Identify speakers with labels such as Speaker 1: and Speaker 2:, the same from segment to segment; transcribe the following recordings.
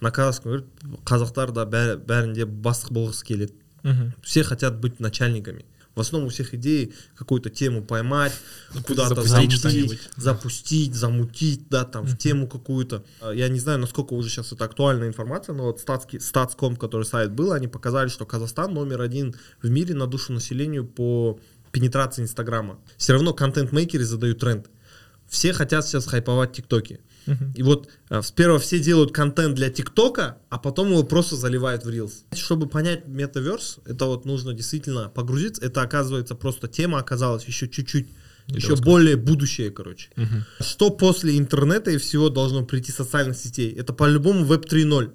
Speaker 1: на казахском говорит қазақтар да бәрі, бәрінде бастық болғысы келеді
Speaker 2: Мгм.
Speaker 1: все хотят быть начальниками в основном у всех идеи какую-то тему поймать куда-то
Speaker 2: запустить
Speaker 1: зайти
Speaker 2: что-нибудь.
Speaker 1: запустить замутить да там в тему какую-то А, я не знаю насколько уже сейчас это актуальная информация но вот статский статском который сайт был они показали что Казахстан номер один в мире на душу населению по пенетрации Инстаграма все равно контент-мейкеры задают тренд все хотят сейчас хайповать ТикТоки. И вот э, сперва все делают контент для ТикТока, а потом его просто заливают в Reels. Чтобы понять метаверс, это вот нужно действительно погрузиться. Это оказывается просто тема оказалась еще чуть-чуть, еще
Speaker 2: Жестко.
Speaker 1: более будущее, короче.
Speaker 2: Мгм.
Speaker 1: Что после интернета и всего должно прийти социальных сетей? Это по-любому веб 3.0.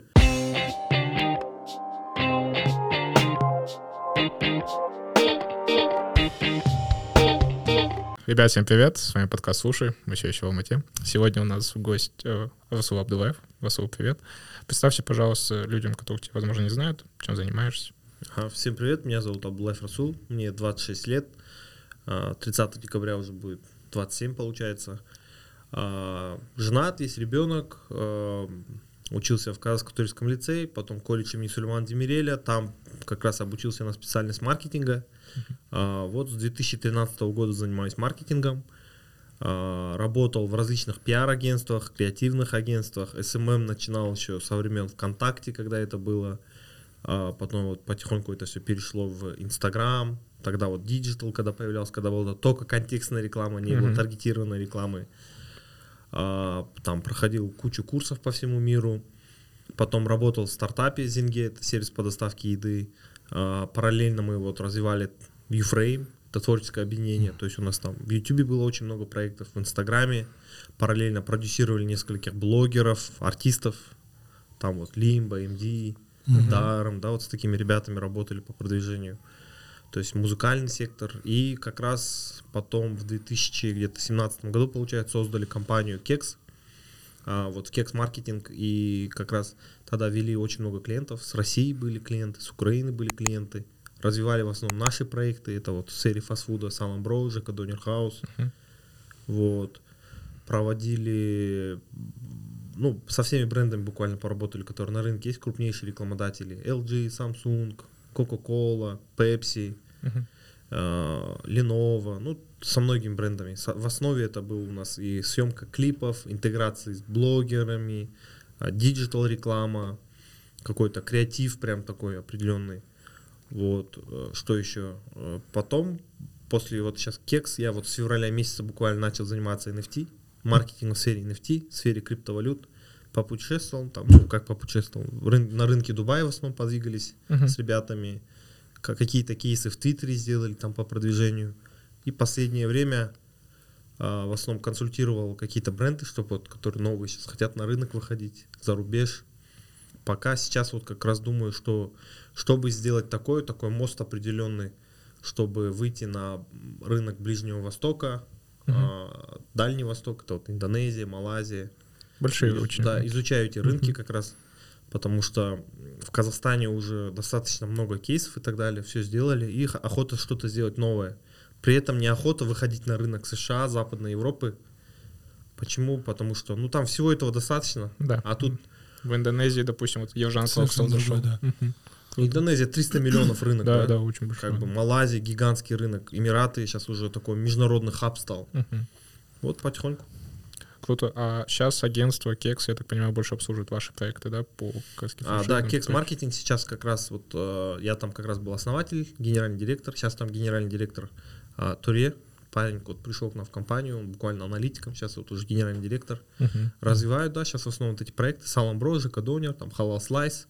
Speaker 2: Ребят, всем привет, с вами подкаст «Слушай», мы все еще в Алмате. Сегодня у нас гость э, Расул Абдулаев. Расул, привет. Представься, пожалуйста, людям, которые тебя, возможно, не знают, чем занимаешься.
Speaker 1: А, Всем привет, меня зовут Абдулаев Расул, мне 26 лет, А, 30 декабря уже будет 27 получается. А, Женат, есть ребенок, а, учился в Казахском туристском лицее, потом имени Сулеймана Демиреля, там как раз обучился на специальность маркетинга. А, Вот с 2013 года занимаюсь маркетингом, А, работал в различных пиар-агентствах, креативных агентствах, SMM начинал еще со времен ВКонтакте, когда это было. А потом вот потихоньку это все перешло в Инстаграм, тогда вот digital, когда появлялся, когда была только контекстная реклама, не было таргетированной рекламы. А, там проходил кучу курсов по всему миру, потом работал в стартапе Зинге, это сервис по доставке еды. А, параллельно мы вот развивали Uфрейм, это творческое объединение, то есть у нас там в Ютубе было очень много проектов, в Инстаграме, параллельно продюсировали нескольких блогеров, артистов, там вот Лимба, МД, Даром, да, вот с такими ребятами работали по продвижению. То есть музыкальный сектор. И как раз потом в 2017 году, получается, создали компанию Кекс. А, вот Кекс маркетинг. И как раз тогда вели очень много клиентов. С России были клиенты, с Украины были клиенты. Развивали в основном наши проекты. Это вот в сфере фастфуда Саламбро, ЖК Донер Хаус. Вот. Проводили, ну, со всеми брендами буквально поработали, которые на рынке есть, крупнейшие рекламодатели. LG, Samsung, Coca-Cola, Pepsi,
Speaker 2: Мгм.
Speaker 1: Э, Lenovo, ну, со многими брендами. В основе это был у нас и съемка клипов, интеграции с блогерами, digital реклама, какой-то креатив прям такой определенный. Вот, э, что еще? Э, Потом, после вот сейчас Kex, я вот с февраля месяца буквально начал заниматься NFT, маркетингом в сфере NFT, в сфере криптовалют, попутешествовал, там, ну, как попутешествовал, рын- на рынке Дубая в основном подвигались
Speaker 2: Мгм.
Speaker 1: с ребятами, какие-то кейсы в Твиттере сделали там по продвижению. И последнее время а, в основном консультировал какие-то бренды, чтобы вот, которые новые сейчас хотят на рынок выходить, за рубеж. Пока сейчас вот как раз думаю, что чтобы сделать такой, такой мост определенный, чтобы выйти на рынок Ближнего Востока,
Speaker 2: Мгм.
Speaker 1: а, Дальний Восток, это вот Индонезия, Малайзия,
Speaker 2: Большие
Speaker 1: и-
Speaker 2: очень.
Speaker 1: Да, изучаю эти рынки
Speaker 2: Мгм.
Speaker 1: как раз, потому что в Казахстане уже достаточно много кейсов и так далее, все сделали, и х- охота что-то сделать новое. При этом неохота выходить на рынок США, Западной Европы. Почему? Потому что, ну, там всего этого достаточно,
Speaker 2: Да.
Speaker 1: а тут
Speaker 2: В Индонезии, допустим, вот
Speaker 3: Совсем
Speaker 2: Фоксел зашел.
Speaker 3: да.
Speaker 2: Мгм.
Speaker 1: Индонезия 300 миллионов рынок,
Speaker 2: Да,
Speaker 1: да?
Speaker 2: да, очень большой.
Speaker 1: Как бы Малайзия гигантский рынок, Эмираты сейчас уже такой международный хаб стал. Вот потихоньку.
Speaker 2: Круто. А сейчас агентство Кекс, я так понимаю, больше обслуживает ваши проекты, да, по казахским
Speaker 1: А, да? Кекс Маркетинг сейчас как раз вот э, я там как раз был основатель, генеральный директор. Сейчас там генеральный директор а, Туре. Парень вот пришел к нам в компанию, он буквально аналитиком, сейчас вот уже генеральный директор.
Speaker 2: Мгм.
Speaker 1: Развивают, да, сейчас в основном вот эти проекты. Саламбро, ЖК Донер, там Halal Slice, а,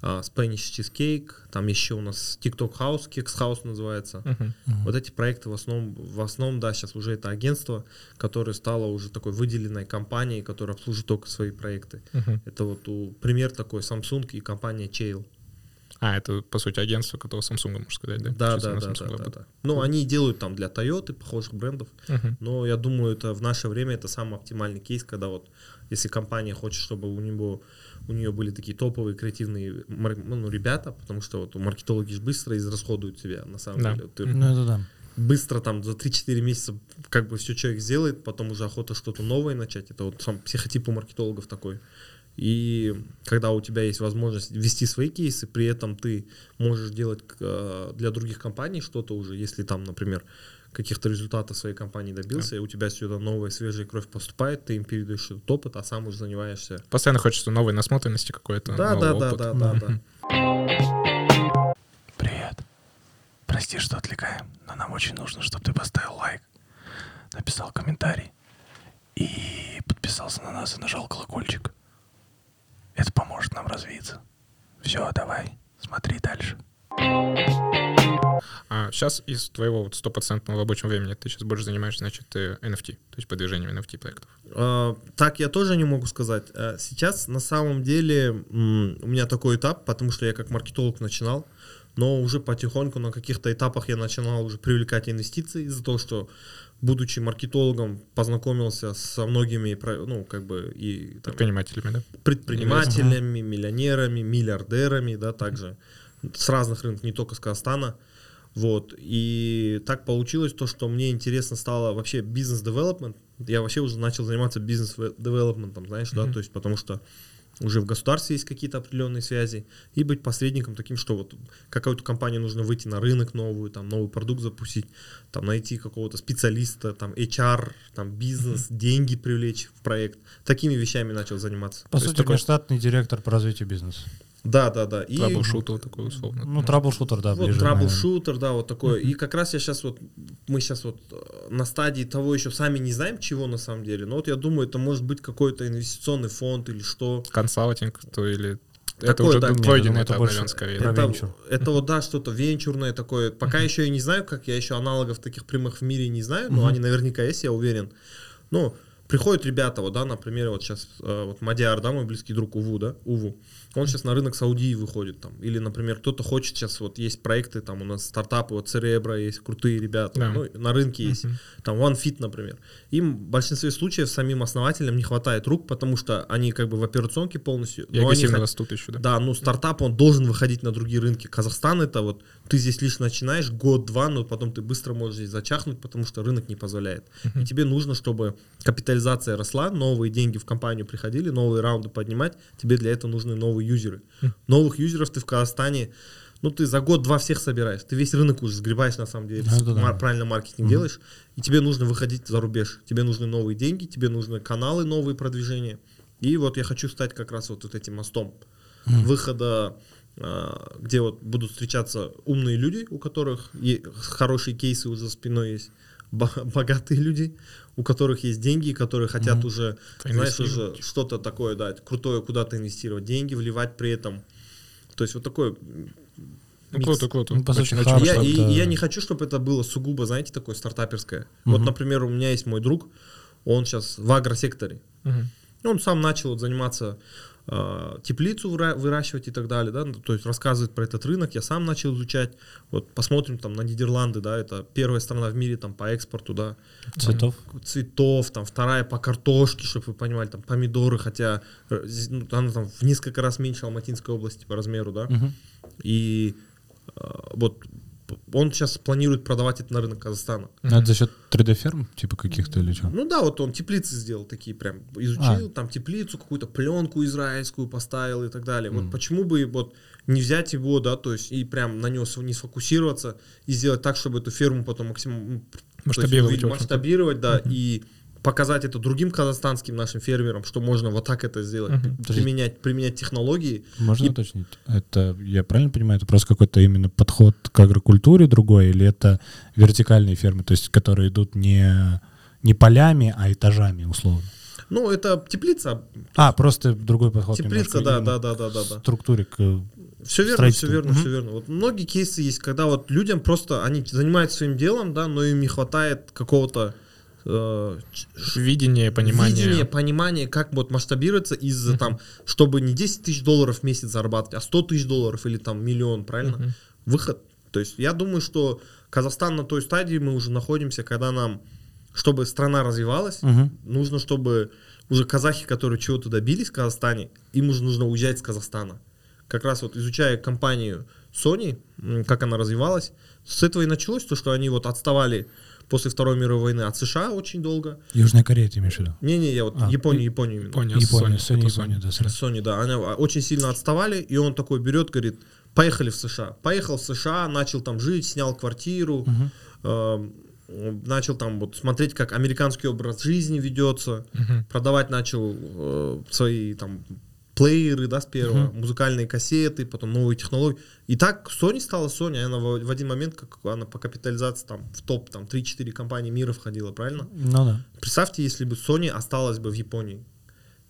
Speaker 1: Spanish Cheesecake, там еще у нас TikTok House, Keks House называется.
Speaker 2: Мгм.
Speaker 1: Вот эти проекты в основном, в основном, да, сейчас уже это агентство, которое стало уже такой выделенной компанией, которая обслуживает только свои проекты.
Speaker 2: Мгм.
Speaker 1: Это вот у, пример такой Samsung и компания Chail.
Speaker 2: А, это, по сути, агентство, которое Samsung, можно сказать, да?
Speaker 1: Да, да, да, да, да, да. Ну, они делают там для Toyota, похожих брендов,
Speaker 2: Мгм.
Speaker 1: но я думаю, это в наше время это самый оптимальный кейс, когда вот если компания хочет, чтобы у него у нее были такие топовые креативные мар- ну, ребята, потому что вот маркетологи же быстро израсходуют себя, на самом
Speaker 2: Да.
Speaker 1: деле. Ты
Speaker 3: Ну, это да.
Speaker 1: быстро там за 3-4 месяца как бы все человек сделает, потом уже охота что-то новое начать. Это вот сам психотип у маркетологов такой. И когда у тебя есть возможность вести свои кейсы, при этом ты можешь делать э, для других компаний что-то уже, если там, например, каких-то результатов своей компании добился, да. и у тебя сюда новая свежая кровь поступает, ты им передаешь этот опыт, а сам уже занимаешься.
Speaker 2: Постоянно хочется новой насмотренности какой-то.
Speaker 1: Да, да, да, да, да, да.
Speaker 3: Привет. Прости, что отвлекаем, но нам очень нужно, чтобы ты поставил лайк, написал комментарий и подписался на нас и нажал колокольчик. Это поможет нам развиться. Все, давай, смотри дальше.
Speaker 2: А сейчас из твоего вот стопроцентного рабочего времени ты сейчас больше занимаешься, значит, NFT, то есть продвижением NFT проектов.
Speaker 1: А, так я тоже не могу сказать. А сейчас на самом деле у меня такой этап, потому что я как маркетолог начинал, но уже потихоньку на каких-то этапах я начинал уже привлекать инвестиции из-за того, что будучи маркетологом, познакомился со многими, ну, как бы, и...
Speaker 2: Там, предпринимателями, да?
Speaker 1: Предпринимателями, миллионерами, миллиардерами, да, также с разных рынков, не только с Казахстана. Вот. И так получилось то, что мне интересно стало вообще бизнес-девелопмент. Я вообще уже начал заниматься бизнес-девелопментом, знаешь, mm-hmm. да, то есть потому что уже в государстве есть какие-то определенные связи, и быть посредником таким, что вот какую-то компанию нужно выйти на рынок новую, там новый продукт запустить, там найти какого-то специалиста, там HR, там бизнес, mm-hmm. деньги привлечь в проект. Такими вещами начал заниматься.
Speaker 4: По То сути, такой штатный директор по развитию бизнеса.
Speaker 1: Да, да, да.
Speaker 2: И... Troubleshooter такой условно.
Speaker 4: Ну, troubleshooter, да.
Speaker 1: Вот troubleshooter, да, вот такое. И как раз я сейчас вот, мы сейчас вот э, на стадии того еще сами не знаем, чего на самом деле. Но вот я думаю, это может быть какой-то инвестиционный фонд или что.
Speaker 2: Консалтинг, то или
Speaker 1: Такое, это уже да,
Speaker 2: пройденный
Speaker 1: это
Speaker 2: этап, наверное, скорее.
Speaker 1: Это, это вот, да, что-то венчурное такое. Пока еще я не знаю, как я еще аналогов таких прямых в мире не знаю, но они наверняка есть, я уверен. Ну, приходят ребята, вот, да, например, вот сейчас, э, вот Мадиар, да, мой близкий друг Уву, да, Уву, он сейчас на рынок Саудии выходит там, или, например, кто-то хочет сейчас, вот есть проекты, там у нас стартапы, вот Церебра есть, крутые ребята, да. ну, на рынке есть, uh-huh. там OneFit, например. Им в большинстве случаев самим основателям не хватает рук, потому что они как бы в операционке полностью.
Speaker 2: И агрессивно они, растут еще, да?
Speaker 1: Да, ну стартап, он должен выходить на другие рынки. Казахстан это вот, ты здесь лишь начинаешь год-два, но потом ты быстро можешь здесь зачахнуть, потому что рынок не позволяет. Uh-huh. И тебе нужно, чтобы капитализация росла, новые деньги в компанию приходили, новые раунды поднимать, тебе для этого нужны новые юзеры. Mm. Новых юзеров ты в Казахстане, ну ты за год-два всех собираешь, ты весь рынок уже сгребаешь на самом деле, да, да, да. правильно маркетинг mm. делаешь, и тебе нужно выходить за рубеж, тебе нужны новые деньги, тебе нужны каналы, новые продвижения. И вот я хочу стать как раз вот, вот этим мостом mm. выхода а, где вот будут встречаться умные люди, у которых хорошие кейсы уже за спиной есть, богатые люди, у которых есть деньги, которые хотят mm-hmm. уже, знаешь, уже что-то такое, да, крутое куда-то инвестировать, деньги вливать при этом. То есть вот такой
Speaker 2: ну, круто, круто. Ну,
Speaker 1: по сути, я, и, и я не хочу, чтобы это было сугубо, знаете, такое стартаперское. Угу. Вот, например, у меня есть мой друг, он сейчас в агросекторе. Угу. Он сам начал вот заниматься э, теплицу выращивать и так далее, да, то есть рассказывает про этот рынок, я сам начал изучать, вот посмотрим там на Нидерланды, да, это первая страна в мире там по экспорту, да.
Speaker 4: Цветов?
Speaker 1: Цветов, там вторая по картошке, чтобы вы понимали, там помидоры, хотя э, ну, она там в несколько раз меньше Алматинской области по размеру, да, угу. и э, вот он сейчас планирует продавать это на рынок Казахстана.
Speaker 4: А это за счет 3D-ферм, типа каких-то или что?
Speaker 1: Ну да, вот он теплицы сделал такие прям, изучил, а. там теплицу, какую-то пленку израильскую поставил и так далее. Mm. Вот почему бы вот не взять его, да, то есть и прям на него не сфокусироваться и сделать так, чтобы эту ферму потом максимум
Speaker 2: масштабировать, есть,
Speaker 1: масштабировать да, mm-hmm. и показать это другим казахстанским нашим фермерам, что можно вот так это сделать, uh-huh. применять, применять технологии.
Speaker 4: Можно и... уточнить? Это, я правильно понимаю, это просто какой-то именно подход к агрокультуре другой, или это вертикальные фермы, то есть которые идут не, не полями, а этажами, условно?
Speaker 1: Ну, это теплица.
Speaker 4: А, просто другой подход.
Speaker 1: Теплица, да, да, да, да, да, да.
Speaker 4: Структуре к
Speaker 1: все верно, все верно, угу. все верно. Вот многие кейсы есть, когда вот людям просто они занимаются своим делом, да, но им не хватает какого-то
Speaker 2: э, видение, понимание.
Speaker 1: Видение, понимание, как вот масштабироваться из-за uh-huh. там, чтобы не 10 тысяч долларов в месяц зарабатывать, а 100 тысяч долларов или там миллион, правильно? Uh-huh. Выход. То есть я думаю, что Казахстан на той стадии мы уже находимся, когда нам, чтобы страна развивалась, uh-huh. нужно, чтобы уже казахи, которые чего-то добились в Казахстане, им уже нужно уезжать с Казахстана. Как раз вот изучая компанию Sony, как она развивалась, с этого и началось то, что они вот отставали после Второй мировой войны, от США очень долго.
Speaker 4: Южная Корея, ты имеешь в виду?
Speaker 1: Не-не, я вот
Speaker 4: А,
Speaker 1: Японию,
Speaker 4: и-
Speaker 1: Японию именно.
Speaker 2: Япония,
Speaker 4: Япония,
Speaker 2: Sony,
Speaker 4: Sony, Япония, да.
Speaker 1: Sony, да, они очень сильно отставали, и он такой берет, говорит, поехали в США. Поехал в США, начал там жить, снял квартиру, э, начал там вот смотреть, как американский образ жизни ведется,
Speaker 2: Мгм.
Speaker 1: продавать начал э, свои там плееры, да, с первого, музыкальные кассеты, потом новые технологии. И так Sony стала Sony, она в, в один момент, как она по капитализации там в топ там 3-4 компании мира входила, правильно?
Speaker 4: Ну да.
Speaker 1: Представьте, если бы Sony осталась бы в Японии.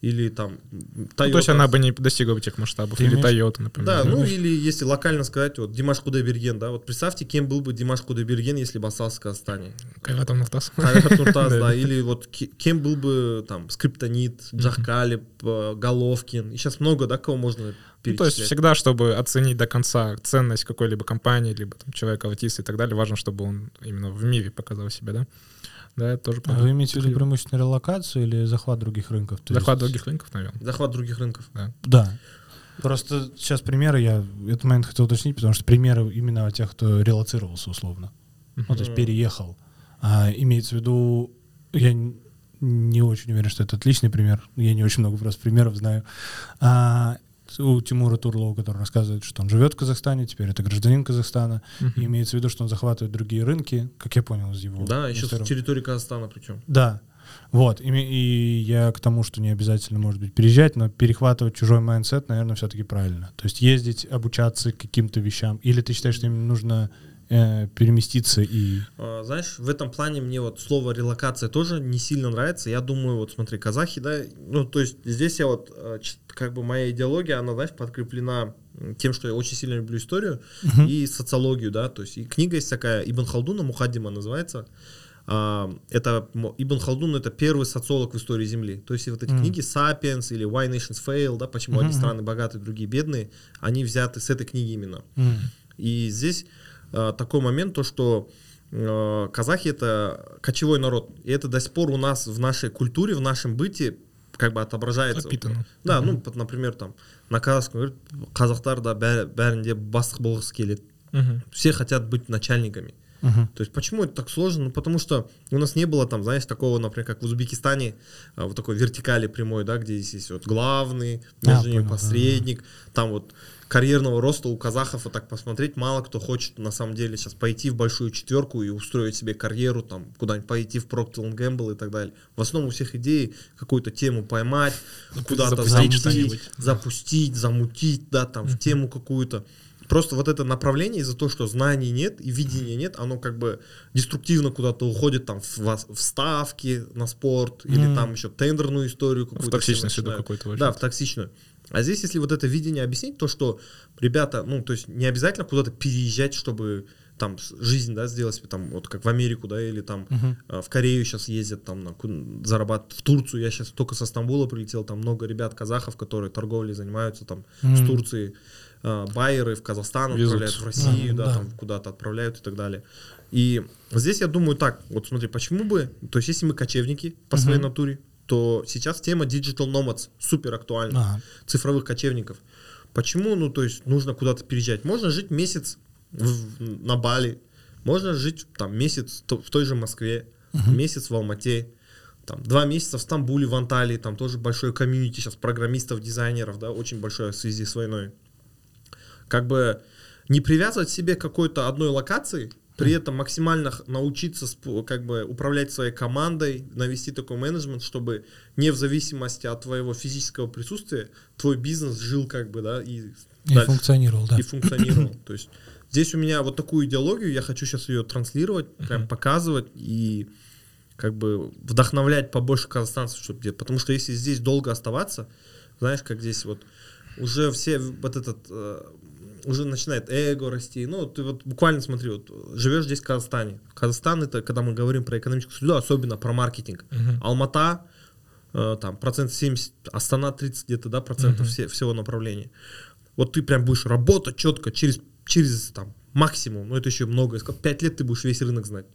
Speaker 1: Или там
Speaker 2: Ну, то есть
Speaker 1: Toyota.
Speaker 2: она бы не достигла этих масштабов.
Speaker 4: Ты
Speaker 2: Или
Speaker 4: имеешь-
Speaker 2: Toyota, например.
Speaker 1: Да, ну или если локально сказать, вот Димаш Кудайберген, да, вот представьте, кем был бы Димаш Кудайберген, если бы остался в Казахстане.
Speaker 2: Кайратом Нафтас.
Speaker 1: Хайрат Нуртас,
Speaker 2: Да.
Speaker 1: или вот кем был бы там Скриптонит, Джахкалип, э, Головкин, и сейчас много, да, кого можно
Speaker 2: Ну, то есть всегда, чтобы оценить до конца ценность какой-либо компании, либо там, человека аутиста и так далее, важно, чтобы он именно в мире показал себя, да? Да, это тоже
Speaker 4: А вы имеете в виду преимущественно релокацию или захват других рынков? То
Speaker 2: Захват
Speaker 4: есть-
Speaker 2: других рынков, наверное.
Speaker 1: Захват других рынков.
Speaker 4: Да. Просто сейчас примеры, я этот момент хотел уточнить, потому что примеры именно тех, кто релацировался условно. Ну, то есть переехал. А, имеется в виду, я не очень уверен, что это отличный пример. Я не очень много просто примеров знаю. А, у Тимура Турлова, который рассказывает, что он живет в Казахстане, теперь это гражданин Казахстана. И имеется в виду, что он захватывает другие рынки, как я понял из его
Speaker 1: Да, еще с территории Казахстана причем.
Speaker 4: Да. Вот. И, и я к тому, что не обязательно, может быть, переезжать, но перехватывать чужой mindset, наверное, все-таки правильно. То есть ездить, обучаться каким-то вещам. Или ты считаешь, что им нужно э, переместиться и...
Speaker 1: А, Знаешь, в этом плане мне вот слово релокация тоже не сильно нравится. Я думаю, вот смотри, казахи, да, ну, то есть здесь я вот, э, как бы моя идеология, она, знаешь, подкреплена тем, что я очень сильно люблю историю и социологию, да, то есть и книга есть такая, Ибн Халдуна, Мухаддима называется, А, это Ибн Халдун это первый социолог в истории Земли. То есть вот эти
Speaker 4: Мгм.
Speaker 1: книги Sapiens или Why Nations Fail, да, почему одни
Speaker 4: Мгм.
Speaker 1: страны богатые, другие бедные, они взяты с этой книги именно.
Speaker 4: М.
Speaker 1: И здесь такой момент, то что э, казахи это кочевой народ. И это до сих пор у нас в нашей культуре, в нашем быте как бы отображается.
Speaker 2: Пропитано.
Speaker 1: Да, ну, например, там на казахском говорят, қазақтар да бә- бәрінде бастық болғысы келеді. Все хотят быть начальниками.
Speaker 4: Мгм.
Speaker 1: То есть почему это так сложно? Ну потому что у нас не было там, знаешь, такого, например, как в Узбекистане, а, вот такой вертикали прямой, да, где здесь есть вот главный,
Speaker 4: А,
Speaker 1: между ними
Speaker 4: понял, да,
Speaker 1: посредник, там вот карьерного роста у казахов, вот так посмотреть, мало кто хочет на самом деле сейчас пойти в большую четверку и устроить себе карьеру, там, куда-нибудь пойти в Procter Gamble и так далее. В основном у всех идеи какую-то тему поймать, куда-то
Speaker 2: запустить
Speaker 1: запустить, замутить, да, там, в тему какую-то. Просто вот это направление из-за того, что знаний нет и видения нет, оно как бы деструктивно куда-то уходит там в, в ставки на спорт или
Speaker 4: Мгм.
Speaker 1: там еще тендерную историю какую-то.
Speaker 2: В токсичную среду какую-то
Speaker 1: Да, в токсичную. А здесь, если вот это видение объяснить, то что ребята, ну, то есть не обязательно куда-то переезжать, чтобы там с- жизнь, да, сделать себе там, вот как в Америку, да, или там а, в Корею сейчас ездят, там, на, зарабатывают, в Турцию, я сейчас только со Стамбула прилетел, там много ребят, казахов, которые торговлей занимаются, там, с
Speaker 4: Мгм.
Speaker 1: Турции, а, байеры в Казахстан
Speaker 2: Везут.
Speaker 1: отправляют, в Россию,
Speaker 4: Да,
Speaker 1: да,
Speaker 4: да.
Speaker 1: там куда-то отправляют и так далее. И здесь я думаю так, вот смотри, почему бы, то есть если мы кочевники по своей
Speaker 4: Мгм.
Speaker 1: натуре, то сейчас тема digital nomads супер актуальна,
Speaker 4: Ага.
Speaker 1: цифровых кочевников. Почему, ну, то есть нужно куда-то переезжать? Можно жить месяц в- на Бали, можно жить там месяц в той же Москве, месяц в Алмате, там, два месяца в Стамбуле, в Анталии, там тоже большое комьюнити сейчас программистов, дизайнеров, да, очень большое в связи с войной. Как бы не привязывать себе какой-то одной локации, при этом максимально научиться как бы управлять своей командой, навести такой менеджмент, чтобы не в зависимости от твоего физического присутствия твой бизнес жил как бы, да, и,
Speaker 4: И
Speaker 1: дальше
Speaker 4: функционировал, да.
Speaker 1: и функционировал. То есть здесь у меня вот такую идеологию, я хочу сейчас ее транслировать, прям показывать и как бы вдохновлять побольше казахстанцев, чтобы где потому что если здесь долго оставаться, знаешь, как здесь вот уже все вот этот э, уже начинает эго расти. Ну, ты вот буквально смотри, вот живешь здесь в Казахстане. Казахстан это, когда мы говорим про экономическую среду, особенно про маркетинг.
Speaker 2: Мгм.
Speaker 1: Алмата, э, там, процент 70, Астана 30 где-то, да, процентов
Speaker 2: Мгм.
Speaker 1: все, всего направления. Вот ты прям будешь работать четко, через, через там, максимум, ну это еще много, 5 лет ты будешь весь рынок знать.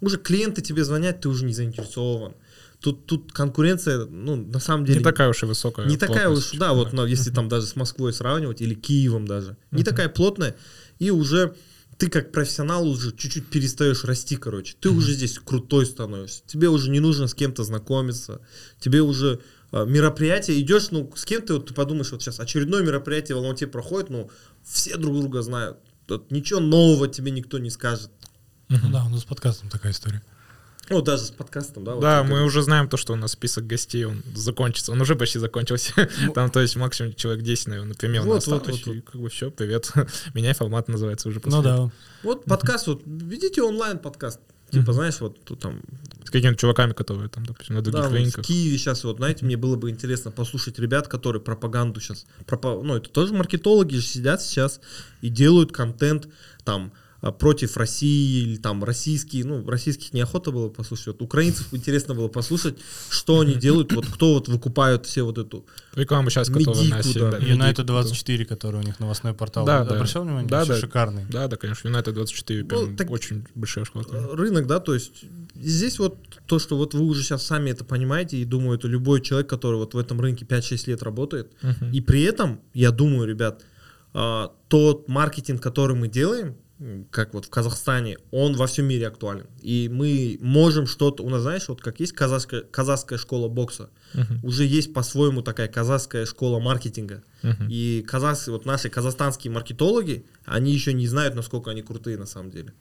Speaker 1: Уже клиенты тебе звонят, ты уже не заинтересован. Тут, тут конкуренция, ну, на самом деле...
Speaker 2: Не такая уж и высокая.
Speaker 1: Не такая уж, да, вот но если там даже с Москвой сравнивать или Киевом даже, не такая плотная, и уже ты как профессионал уже чуть-чуть перестаешь расти, короче. Ты уже здесь крутой становишься. Тебе уже не нужно с кем-то знакомиться. Тебе уже а, мероприятие идешь, ну, с кем ты, вот, ты подумаешь, вот сейчас очередное мероприятие в Алмате проходит, ну, все друг друга знают. Тут ничего нового тебе никто не скажет.
Speaker 4: Ну да, у нас с подкастом такая история.
Speaker 1: Ну, даже с подкастом, да? вот
Speaker 2: Да, мы
Speaker 1: это.
Speaker 2: уже знаем то, что у нас список гостей, он закончится. Он уже почти закончился. Там, то есть, максимум человек 10, наверное, примерно
Speaker 1: Вот, вот,
Speaker 2: осталось.
Speaker 1: вот,
Speaker 2: И как бы все, привет. Меняй формат называется уже
Speaker 4: Ну
Speaker 2: после этого.
Speaker 4: да.
Speaker 1: Вот подкаст, вот, ведите онлайн-подкаст. Типа, знаешь, вот тут там
Speaker 2: С какими-то чуваками, которые там, допустим, на других
Speaker 1: Да, вот в
Speaker 2: рынках.
Speaker 1: Киеве сейчас, вот, знаете, мне было бы интересно послушать ребят, которые пропаганду сейчас, ну, это тоже маркетологи же сидят сейчас и делают контент там против России или там российские, ну, российских неохота было послушать, вот украинцев интересно было послушать, что они делают, вот кто вот выкупают все вот эту,
Speaker 2: Рекламу сейчас, которая
Speaker 1: Медику, да.
Speaker 4: United 24, который у них новостной портал.
Speaker 2: Да, да.
Speaker 4: Обращал внимание?
Speaker 2: Да, да.
Speaker 4: шикарный.
Speaker 2: Да, да, конечно, United 24 прям
Speaker 1: Ну, так-
Speaker 2: очень большая школа.
Speaker 1: э, рынок, да, то есть здесь вот то, что вот вы уже сейчас сами это понимаете, и думаю, это любой человек, который вот в этом рынке 5-6 лет работает. И при этом, я думаю, ребят, а, тот маркетинг, который мы делаем, как вот в Казахстане, он во всем мире актуален. И мы можем что-то, у нас, знаешь, вот как есть казахская, казахская школа бокса,
Speaker 2: Мгм.
Speaker 1: уже есть по-своему такая казахская школа маркетинга.
Speaker 2: Мгм.
Speaker 1: И казахские, вот наши казахстанские маркетологи, они еще не знают, насколько они крутые на самом деле.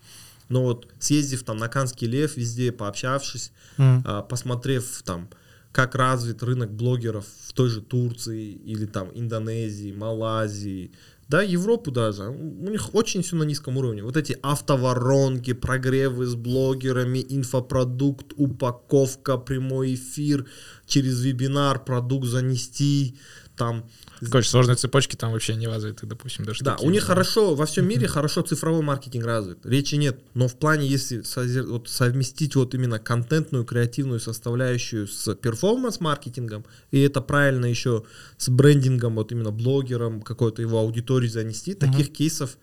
Speaker 1: Но вот съездив там на Канский лев, везде пообщавшись, а, посмотрев там, как развит рынок блогеров в той же Турции или там Индонезии, Малайзии, да, Европу даже, у них очень все на низком уровне. Вот эти автоворонки, прогревы с блогерами, инфопродукт, упаковка, прямой эфир, через вебинар продукт занести, там
Speaker 2: Короче, сложные цепочки там вообще не развиты, допустим, даже
Speaker 1: да,
Speaker 2: такие,
Speaker 1: у них хорошо, во всем мире хорошо цифровой маркетинг развит. Речи нет. Но в плане, если созер- вот совместить вот именно контентную, креативную составляющую с перформанс-маркетингом, и это правильно еще с брендингом, вот именно блогером, какой-то его аудитории занести, таких кейсов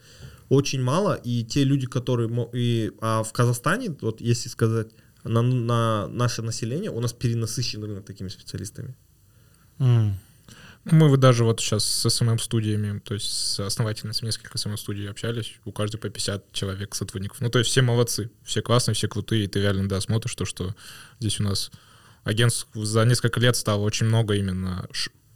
Speaker 1: очень мало. И те люди, которые... И, а в Казахстане, вот если сказать, на, на наше население, у нас перенасыщен рынок такими специалистами.
Speaker 4: М.
Speaker 2: Мы даже вот сейчас с СММ-студиями, то есть с основателями несколько СММ-студий общались, у каждой по 50 человек сотрудников. Ну, то есть все молодцы, все классные, все крутые, и ты реально, да, смотришь то, что здесь у нас агентств за несколько лет стало очень много именно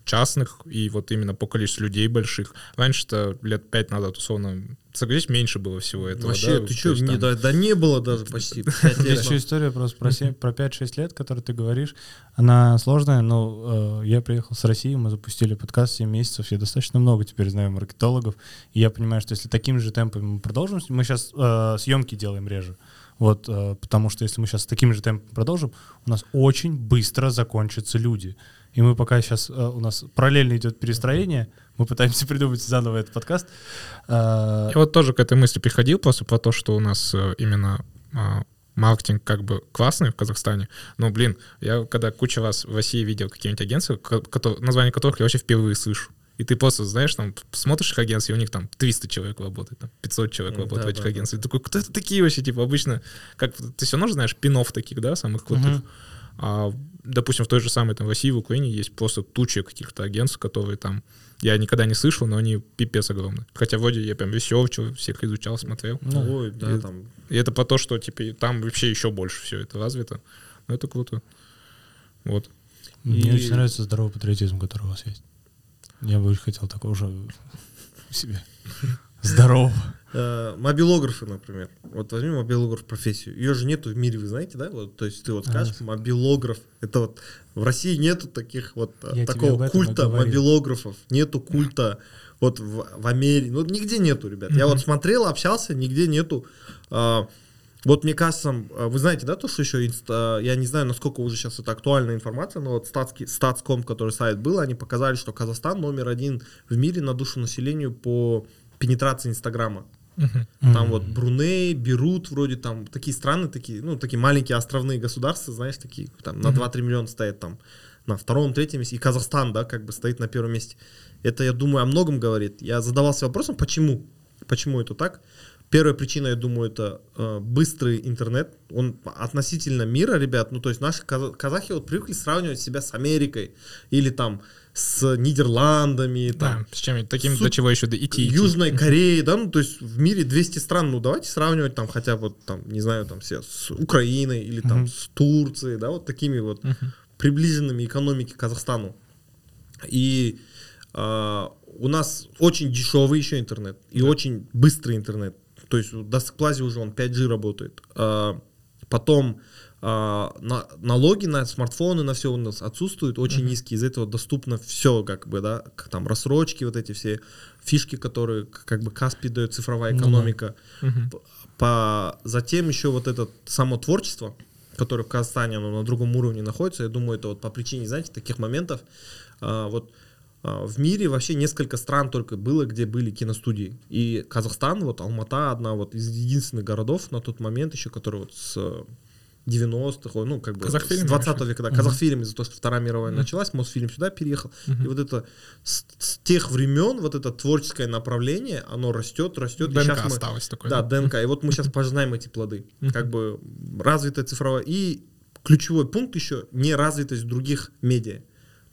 Speaker 2: частных, и вот именно по количеству людей больших. Раньше-то лет пять назад, условно, согласись, меньше было всего этого.
Speaker 1: Вообще,
Speaker 2: да,
Speaker 1: ты
Speaker 2: то
Speaker 1: что,
Speaker 2: есть
Speaker 1: не,
Speaker 2: там-
Speaker 1: да, да не было даже почти.
Speaker 4: Есть еще история просто про, семь- про 5-6 лет, которую ты говоришь. Она сложная, но э, я приехал с России, мы запустили подкаст 7 месяцев, я достаточно много теперь знаю маркетологов, и я понимаю, что если таким же темпом мы продолжим, мы сейчас э, съемки делаем реже, вот, э, потому что если мы сейчас таким же темпом продолжим, у нас очень быстро закончатся люди. И мы пока сейчас, у нас параллельно идет перестроение, мы пытаемся придумать заново этот подкаст. Э,
Speaker 2: Я вот тоже к этой мысли приходил просто про то, что у нас э, именно а, маркетинг как бы классный в Казахстане. Но, блин, я когда куча раз в России видел какие-нибудь агентства, ко- кото- название которых я вообще впервые слышу. И ты просто, знаешь, там, смотришь их агентств, и у них там 300 человек работает, там, 500 человек работает
Speaker 1: да,
Speaker 2: в этих
Speaker 1: да,
Speaker 2: агентствах. И такой, кто это такие вообще, типа, обычно, как, ты все равно же знаешь пинов таких, да, самых крутых.
Speaker 4: Мгм.
Speaker 2: А, допустим, в той же самой там России, в Украине есть просто туча каких-то агентств, которые там я никогда не слышал, но они пипец огромные. Хотя вроде я прям весел, всех изучал, смотрел.
Speaker 4: ну,
Speaker 1: Ой, да,
Speaker 2: И-
Speaker 1: там
Speaker 2: И это про то, что типа там вообще еще больше все это развито. Но это круто. Вот.
Speaker 4: Мне
Speaker 1: И-
Speaker 4: очень нравится здоровый патриотизм, который у вас есть. Я бы очень хотел такого же в себе. Здорово.
Speaker 1: Э, мобилографы, например. Вот возьми мобилограф профессию. Ее же нету в мире, вы знаете, да? Вот, то есть ты вот скажешь, мобилограф. Это вот в России нету таких вот э,
Speaker 4: Я
Speaker 1: такого культа мобилографов. Нету культа вот в, в Америке. Ну, нигде нету, ребят. Я вот смотрел, общался, нигде нету. А, вот мне кажется, а, вы знаете, да, то, что еще, инста- я не знаю, насколько уже сейчас это актуальная информация, но вот статский, статском, который сайт был, они показали, что Казахстан номер один в мире на душу населению по пенетрации Инстаграма. Там вот Бруней, Берут, вроде там такие страны, такие, ну, такие маленькие островные государства, знаешь, такие, там на 2-3 миллиона стоят там на втором, третьем месте. И Казахстан, да, как бы стоит на первом месте. Это, я думаю, о многом говорит. Я задавался вопросом, почему? Почему это так? Первая причина, я думаю, это э, быстрый интернет. Он относительно мира, ребят, ну то есть наши каза- казахи вот привыкли сравнивать себя с Америкой или там с Нидерландами, там,
Speaker 2: Да, с чем таким,
Speaker 1: Су-
Speaker 2: до чего еще идти. идти.
Speaker 1: Южной Кореей, да, ну то есть в мире 200 стран, ну давайте сравнивать там хотя бы, там, не знаю, там все с Украиной или там
Speaker 4: Мгм.
Speaker 1: с Турцией, да, вот такими вот приближенными экономике к Казахстану. И а, у нас очень дешевый еще интернет и очень быстрый интернет. То есть в Дасплазе уже он 5G работает. А, потом а, на- налоги на смартфоны, на все у нас отсутствуют, очень низкие. Из этого доступно все, как бы, да, там рассрочки, вот эти все фишки, которые как бы Каспи дает, цифровая
Speaker 4: Ну да.
Speaker 1: экономика.
Speaker 2: Мгм.
Speaker 1: П- По, затем еще вот это само творчество, которое в Казахстане, оно на другом уровне находится. Я думаю, это вот по причине, знаете, таких моментов. а, вот а, в мире вообще несколько стран только было, где были киностудии. И Казахстан, вот Алмата, одна вот из единственных городов на тот момент еще, который вот с 90-х, ой, ну, как бы
Speaker 2: Казахфильм
Speaker 1: с 20
Speaker 2: вообще?
Speaker 1: века, да, Казахфильм из-за того, что Вторая мировая началась, Мосфильм сюда переехал, и вот это с, с тех времен, вот это творческое направление, оно растет, растет, и
Speaker 2: ДНК
Speaker 1: сейчас мы,
Speaker 2: осталось такое.
Speaker 1: да, ДНК. И вот мы сейчас пожинаем эти плоды. Как бы развитая цифровая. И ключевой пункт еще неразвитость других медиа.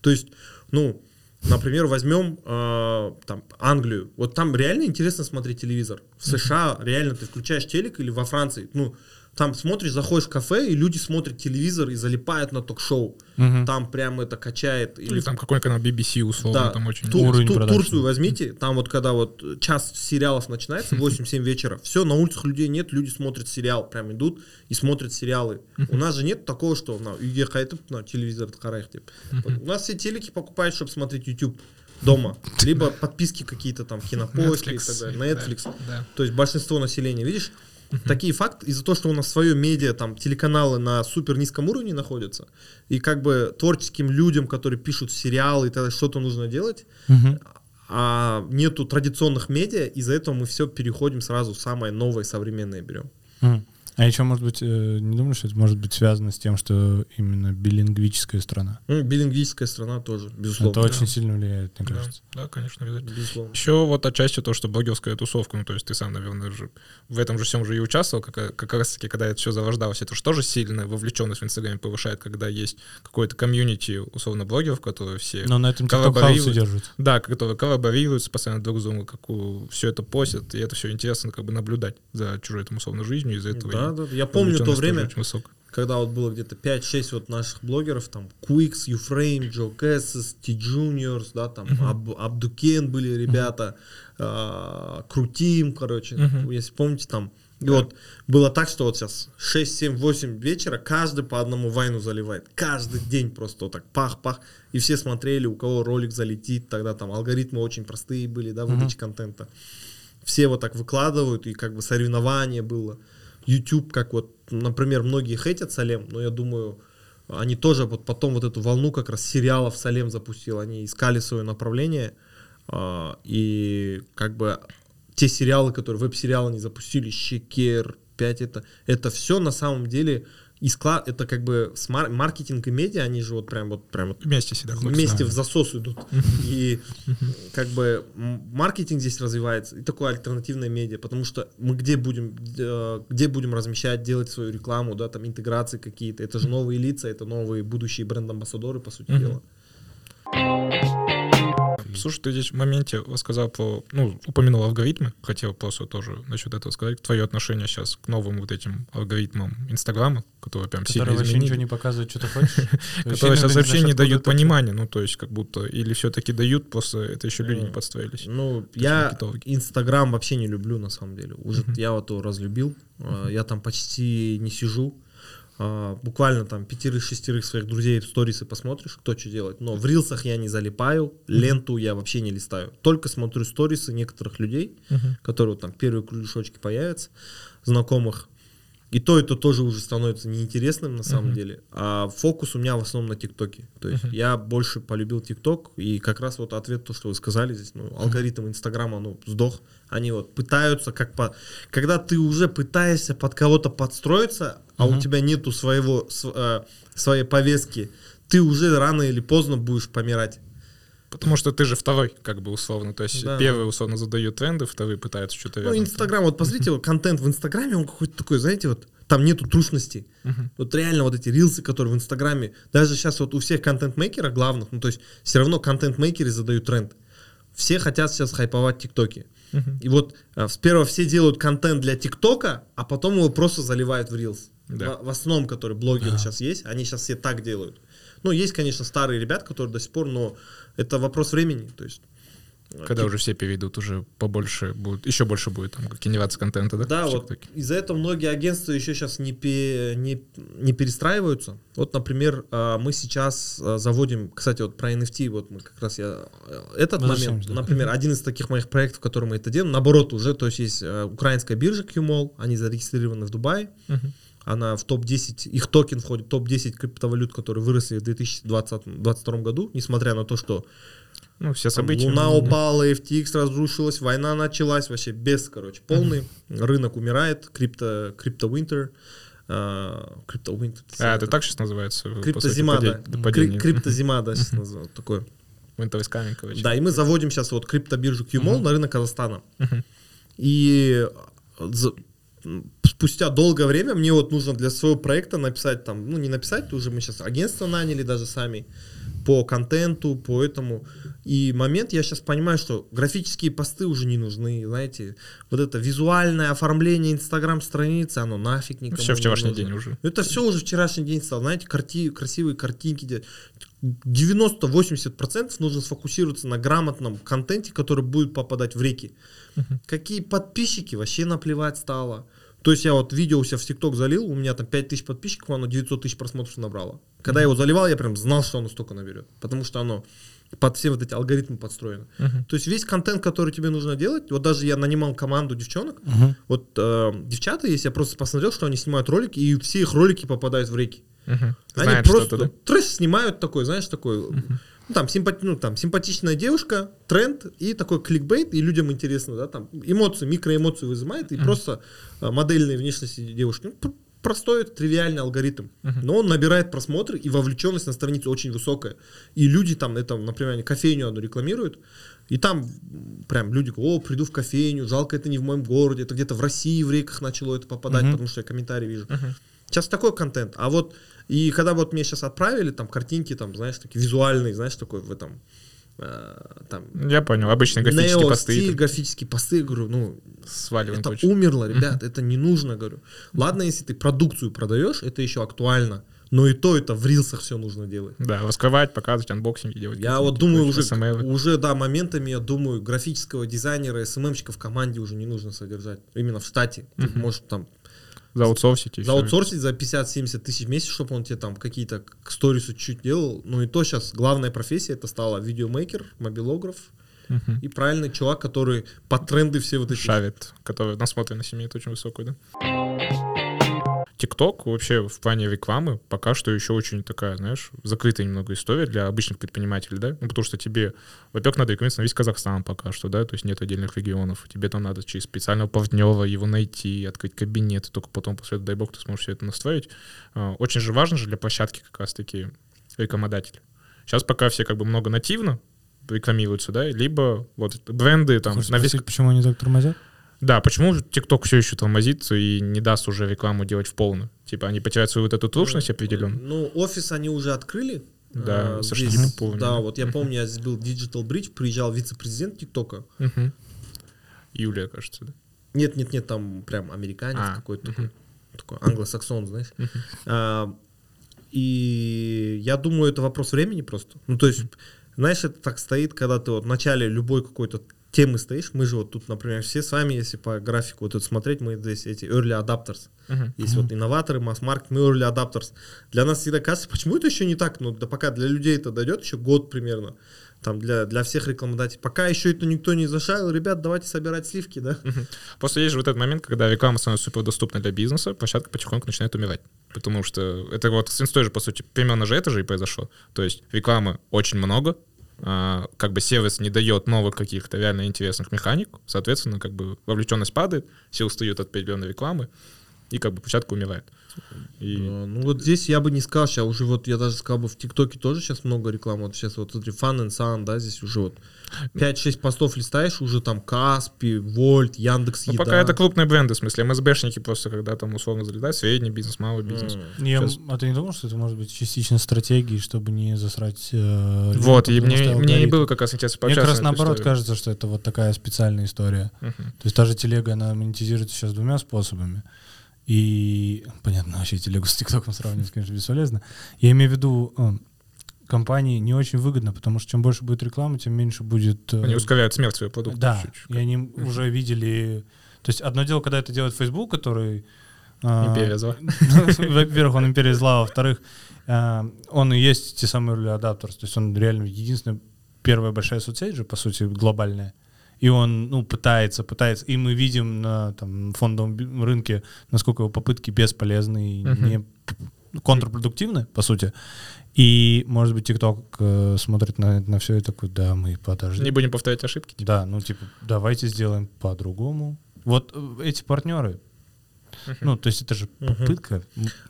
Speaker 1: То есть, ну, например, возьмем э, там Англию. Вот там реально интересно смотреть телевизор. В США реально ты включаешь телек или во Франции, ну, там смотришь, заходишь в кафе, и люди смотрят телевизор и залипают на ток-шоу.
Speaker 4: Мгм.
Speaker 1: Там прям это качает.
Speaker 2: Или там какой канал BBC условно,
Speaker 1: Да,
Speaker 2: там очень...
Speaker 1: Ту-
Speaker 4: Уровень
Speaker 1: Ту-. Турцию возьмите, там вот когда вот час сериалов начинается, 8-7 вечера, все, на улицах людей нет, люди смотрят сериал, прям идут и смотрят сериалы. У нас же нет такого, что на үйге қайтып, на телевизор қарайық деп. У нас все телеки покупают, чтобы смотреть YouTube дома, либо подписки какие-то там, кинопоиски и
Speaker 2: Netflix,
Speaker 1: так далее,
Speaker 2: да,
Speaker 1: Netflix.
Speaker 2: да.
Speaker 1: То есть большинство населения, видишь, такие факты, из-за того, что у нас свое медиа, там, телеканалы на супер низком уровне находятся, и как бы творческим людям, которые пишут сериалы и далее, что-то нужно делать,
Speaker 4: Мгм.
Speaker 1: а нету традиционных медиа, из-за этого мы все переходим сразу самое новое, современное берем.
Speaker 4: Мгм. А еще, может быть, э, не думаешь, что это может быть связано с тем, что именно билингвическая страна?
Speaker 1: Ну, билингвическая страна тоже, безусловно.
Speaker 4: это очень сильно влияет, мне
Speaker 2: Да,
Speaker 4: кажется.
Speaker 2: да, конечно, обязательно.
Speaker 1: Безусловно.
Speaker 2: Еще вот отчасти то, что блогерская тусовка, ну, то есть ты сам, наверное, же в этом же всем же и участвовал, как, как раз таки, когда это все зарождалось, это же тоже сильно вовлеченность в Инстаграме повышает, когда есть какое-то комьюнити, условно, блогеров, которые все...
Speaker 4: Но на этом TikTok
Speaker 2: коллаборируют.
Speaker 4: держится.
Speaker 2: Да, которые коллаборируются постоянно друг с другом, как все это постят, и это все интересно как бы наблюдать за чужой там условно жизнью, из-за этого
Speaker 1: Да,
Speaker 2: и
Speaker 1: да, я помню то время,
Speaker 2: очень высокая.
Speaker 1: когда вот было где-то 5-6 вот наших блогеров, там, Quix, Uframe, Joe Cassis, T Juniors, да, там, Аб- Абдукен были ребята, а, Крутим, короче,
Speaker 2: Мгм.
Speaker 1: если помните, там, и вот было так, что вот сейчас 6, 7, 8 вечера каждый по одному вайну заливает. Каждый день просто вот так пах-пах. И все смотрели, у кого ролик залетит. Тогда там алгоритмы очень простые были, да, выдачи контента. Все вот так выкладывают, и как бы соревнование было. YouTube, как вот, например, многие хейтят Салем, но я думаю, они тоже вот потом вот эту волну как раз сериалов Салем запустил, они искали свое направление, а, и как бы те сериалы, которые веб-сериалы не запустили, Щекер, 5 это, это все на самом деле и склад, это как бы с мар- маркетинг и медиа, они же вот прям вот прям вот
Speaker 2: Вместе всегда.
Speaker 1: вместе в засос идут. И как бы маркетинг здесь развивается, и такое альтернативное медиа, потому что мы где будем, э, где будем размещать, делать свою рекламу, да, там интеграции какие-то, это же новые лица, это новые будущие бренд-амбассадоры, по сути дела.
Speaker 2: Слушай, ты здесь в моменте сказал про, ну, упомянул алгоритмы, хотел просто тоже насчет этого сказать. Твое отношение сейчас к новым вот этим алгоритмам Инстаграма, которые прям
Speaker 4: Которые
Speaker 2: сильно
Speaker 4: вообще
Speaker 2: изменили.
Speaker 4: ничего не показывают, что ты хочешь.
Speaker 2: которые сейчас вообще не дают понимания, ну, то есть как будто, или все-таки дают, просто это еще люди не подстроились.
Speaker 1: Ну, я. Инстаграм вообще не люблю, на самом деле. Уже я вот его разлюбил. А, Я там почти не сижу. А, Буквально там пятерых-шестерых своих друзей в сторисы посмотришь, кто что делает. Но в рилсах я не залипаю, ленту я вообще не листаю. Только смотрю сторисы некоторых людей, которые вот там первые кружочки появятся, знакомых. И то, и то тоже уже становится неинтересным на самом деле. А фокус у меня в основном на ТикТоке. То есть я больше полюбил ТикТок. И как раз вот ответ, то, что вы сказали здесь, ну, алгоритм Инстаграма, ну, сдох. Они вот пытаются как по... Когда ты уже пытаешься под кого-то подстроиться, а у тебя нету своего, св- э, своей повестки, ты уже рано или поздно будешь помирать.
Speaker 2: Потому что ты же второй, как бы условно. То есть
Speaker 1: Да.
Speaker 2: первый условно задают тренды, второй пытаются что-то
Speaker 1: Ну. Инстаграм, вот посмотрите, вот контент в Инстаграме, он какой-то такой, знаете, вот там нету трушности. Вот реально вот эти рилсы, которые в Инстаграме, даже сейчас вот у всех контент-мейкеров главных, ну то есть все равно контент-мейкеры задают тренд. Все хотят сейчас хайповать ТикТоки. И вот а, сперва все делают контент для ТикТока, а потом его просто заливают в рилс.
Speaker 2: Да.
Speaker 1: В, в основном, которые блогеры сейчас есть, они сейчас все так делают. Ну, есть, конечно, старые ребят, которые до сих пор, но это вопрос времени. То есть
Speaker 2: Когда уже все перейдут, уже побольше будет, еще больше будет там генерация контента, да?
Speaker 1: Да, вот из-за этого многие агентства еще сейчас не, пе- не, не перестраиваются. Вот, например, а, мы сейчас а, заводим, кстати, вот про NFT, вот мы как раз я э, этот
Speaker 4: Возвращаемся,
Speaker 1: момент,
Speaker 4: да.
Speaker 1: например, один из таких моих проектов, в котором мы это делаем, наоборот уже, то есть есть э, украинская биржа QMall, они зарегистрированы в Дубае,
Speaker 2: Мгм.
Speaker 1: Она в топ-10, их токен входит в топ-10 криптовалют, которые выросли в 2022 году, несмотря на то, что
Speaker 2: Ну, все
Speaker 1: там
Speaker 2: события.
Speaker 1: Луна
Speaker 2: ну, да.
Speaker 1: упала, FTX разрушилась, война началась, вообще без, короче, полный. Рынок умирает, крипто, крипто winter, а, крипто winter.
Speaker 2: А, это так сейчас называется?
Speaker 1: Криптозима, да. Криптозима, да, сейчас называют такое.
Speaker 2: Winter is coming, короче.
Speaker 1: Да, и мы заводим сейчас вот криптобиржу QMall на рынок Казахстана.
Speaker 2: Мгм.
Speaker 1: И спустя долгое время мне вот нужно для своего проекта написать там, ну не написать, уже мы сейчас агентство наняли даже сами по контенту, по этому. И момент я сейчас понимаю, что графические посты уже не нужны, знаете, вот это визуальное оформление инстаграм страницы, оно нафиг никому
Speaker 2: Все
Speaker 1: не
Speaker 2: вчерашний
Speaker 1: нужно.
Speaker 2: день уже.
Speaker 1: Это все уже вчерашний день стал, знаете, карти, красивые картинки делать. 90-80% нужно сфокусироваться на грамотном контенте, который будет попадать в реки. Какие подписчики, вообще наплевать стало. То есть я вот видео у себя в ТикТок залил, у меня там 5000 подписчиков, оно 900 тысяч просмотров набрало. Когда я его заливал, я прям знал, что оно столько наберет. Потому что оно под все вот эти алгоритмы подстроено. То есть весь контент, который тебе нужно делать, вот даже я нанимал команду девчонок, вот э, девчата есть, я просто посмотрел, что они снимают ролики, и все их ролики попадают в реки.
Speaker 2: Мгм.
Speaker 1: Они
Speaker 2: Знает
Speaker 1: просто
Speaker 2: да?
Speaker 1: трэш снимают такой, знаешь, такой, ну, там, симпати- ну, там симпатичная девушка, тренд и такой кликбейт, и людям интересно, да, там эмоции, микроэмоции вызывает, и просто а, модельные внешности девушки. Ну, пр- простой, тривиальный алгоритм. Но он набирает просмотры, и вовлеченность на странице очень высокая. И люди там, это, например, они кофейню одну рекламируют, и там прям люди говорят, о, приду в кофейню, жалко, это не в моем городе, это где-то в России в реках начало это попадать, потому что я комментарии вижу. Сейчас такой контент. А вот, и когда вот мне сейчас отправили, там, картинки, там, знаешь, такие визуальные, знаешь, такой в этом, э, там,
Speaker 2: Я понял, обычные графические посты. там,
Speaker 1: графические посты, говорю, ну,
Speaker 2: Сваливаем
Speaker 1: это
Speaker 2: точно.
Speaker 1: умерло, ребят, это не нужно, говорю. Ладно, если ты продукцию продаешь, это еще актуально, но и то это в рилсах все нужно делать.
Speaker 2: Да, раскрывать, показывать, анбоксинги делать.
Speaker 1: Я вот думаю, уже,
Speaker 2: SML.
Speaker 1: уже, да, моментами, я думаю, графического дизайнера, СММщика в команде уже не нужно содержать. Именно в штате. Ты можешь там
Speaker 2: Заутсорсить и
Speaker 1: заутсорсить за 50-70 тысяч в месяц, чтобы он тебе там какие-то к сторисы чуть делал. Ну и то сейчас главная профессия это стала видеомейкер, мобилограф
Speaker 2: Мгм.
Speaker 1: и правильный чувак, который под тренды все вот эти.
Speaker 2: Шавит, который насмотренность имеет очень высокую, да? ТикТок вообще в плане рекламы пока что еще очень такая, знаешь, закрытая немного история для обычных предпринимателей, да? Ну, потому что тебе, во-первых, надо рекламироваться на весь Казахстан пока что, да, то есть нет отдельных регионов. Тебе там надо через специального партнера его найти, открыть кабинет, и только потом после этого, дай бог, ты сможешь все это настроить. А, Очень же важно же для площадки как раз-таки рекламодатель. Сейчас пока все как бы много нативно рекламируются, да, либо вот бренды там
Speaker 4: Хочешь
Speaker 2: на весь
Speaker 4: почему они так тормозят?
Speaker 2: Да, почему ТикТок все еще тормозит и не даст уже рекламу делать в полную? Типа они потеряют свою вот эту трушность определенную.
Speaker 1: Ну, офис они уже открыли.
Speaker 2: Да,
Speaker 1: А,
Speaker 2: со
Speaker 1: здесь,
Speaker 2: штипами,
Speaker 1: Да, вот я помню, я здесь был Digital Bridge, приезжал вице-президент ТикТока.
Speaker 2: Мгм. Юлия, кажется, да.
Speaker 1: Нет, нет, нет, там прям американец
Speaker 2: А,
Speaker 1: какой-то такой, такой англосаксон, знаешь. А, и я думаю, это вопрос времени просто. Ну, то есть, знаешь, это так стоит, когда ты вот в начале любой какой-то темы стоишь. Мы же вот тут, например, все с вами, если по графику вот тут смотреть, мы здесь эти early adapters.
Speaker 2: Мгм.
Speaker 1: Есть вот инноваторы, масс-маркет, мы early adapters. Для нас всегда кажется, почему это еще не так? Ну, да пока для людей это дойдет еще год примерно. Там для, для всех рекламодателей. Пока еще это никто не зашарил, ребят, давайте собирать сливки, да?
Speaker 2: Просто есть же вот этот момент, когда реклама становится супердоступна для бизнеса, площадка потихоньку начинает умирать. Потому что это вот с инстой же, по сути, примерно же это же и произошло. То есть рекламы очень много, как бы сервис не дает новых каких-то реально интересных механик, соответственно, как бы вовлеченность падает, все устают от определенной рекламы, И как бы площадка умирает. И
Speaker 1: Э, Ну вот здесь я бы не сказал, сейчас уже вот я даже сказал бы в ТикТоке тоже сейчас много рекламы. Вот сейчас вот смотри, Fun and Sun, да, здесь уже вот 5-6 постов листаешь, уже там Каспи, Вольт, Яндекс
Speaker 2: ну,
Speaker 1: Еда.
Speaker 2: пока это крупные бренды, в смысле, МСБшники просто, когда там условно залетают, средний бизнес, малый бизнес.
Speaker 1: М.
Speaker 4: Я,
Speaker 2: Сейчас-
Speaker 4: а ты не думал, что это может быть частично стратегией, чтобы не засрать... э,
Speaker 2: Вот, и мне, мне и было как раз интересно
Speaker 4: Мне как раз наоборот
Speaker 2: историю.
Speaker 4: кажется, что это вот такая специальная история.
Speaker 2: Мгм.
Speaker 4: То есть та же телега, она монетизируется сейчас двумя способами. И, понятно, вообще телегу с ТикТоком сравнивать, конечно, бесполезно. Я имею в виду, э, компании не очень выгодно, потому что чем больше будет рекламы, тем меньше будет... э,
Speaker 2: Они ускоряют смерть своего продукта.
Speaker 4: Да,
Speaker 2: чуть-чуть.
Speaker 4: и они уже видели... То есть одно дело, когда это делает Facebook, который... а,
Speaker 2: Империя зла.
Speaker 4: Во-первых, он империя зла, во-вторых, он и есть те самые early adapters, то есть он реально единственная первая большая соцсеть же, по сути, глобальная. И он, ну, пытается, пытается. И мы видим на там, фондовом рынке, насколько его попытки бесполезны и
Speaker 2: Мгм.
Speaker 4: не контрпродуктивны, по сути. И, может быть, TikTok э, смотрит на, на все и такой, да, мы подожди.
Speaker 2: Не будем повторять ошибки. типа.
Speaker 4: Да, ну, типа, давайте сделаем по-другому. Вот э, эти партнеры,
Speaker 2: Мгм.
Speaker 4: ну, то есть это же попытка.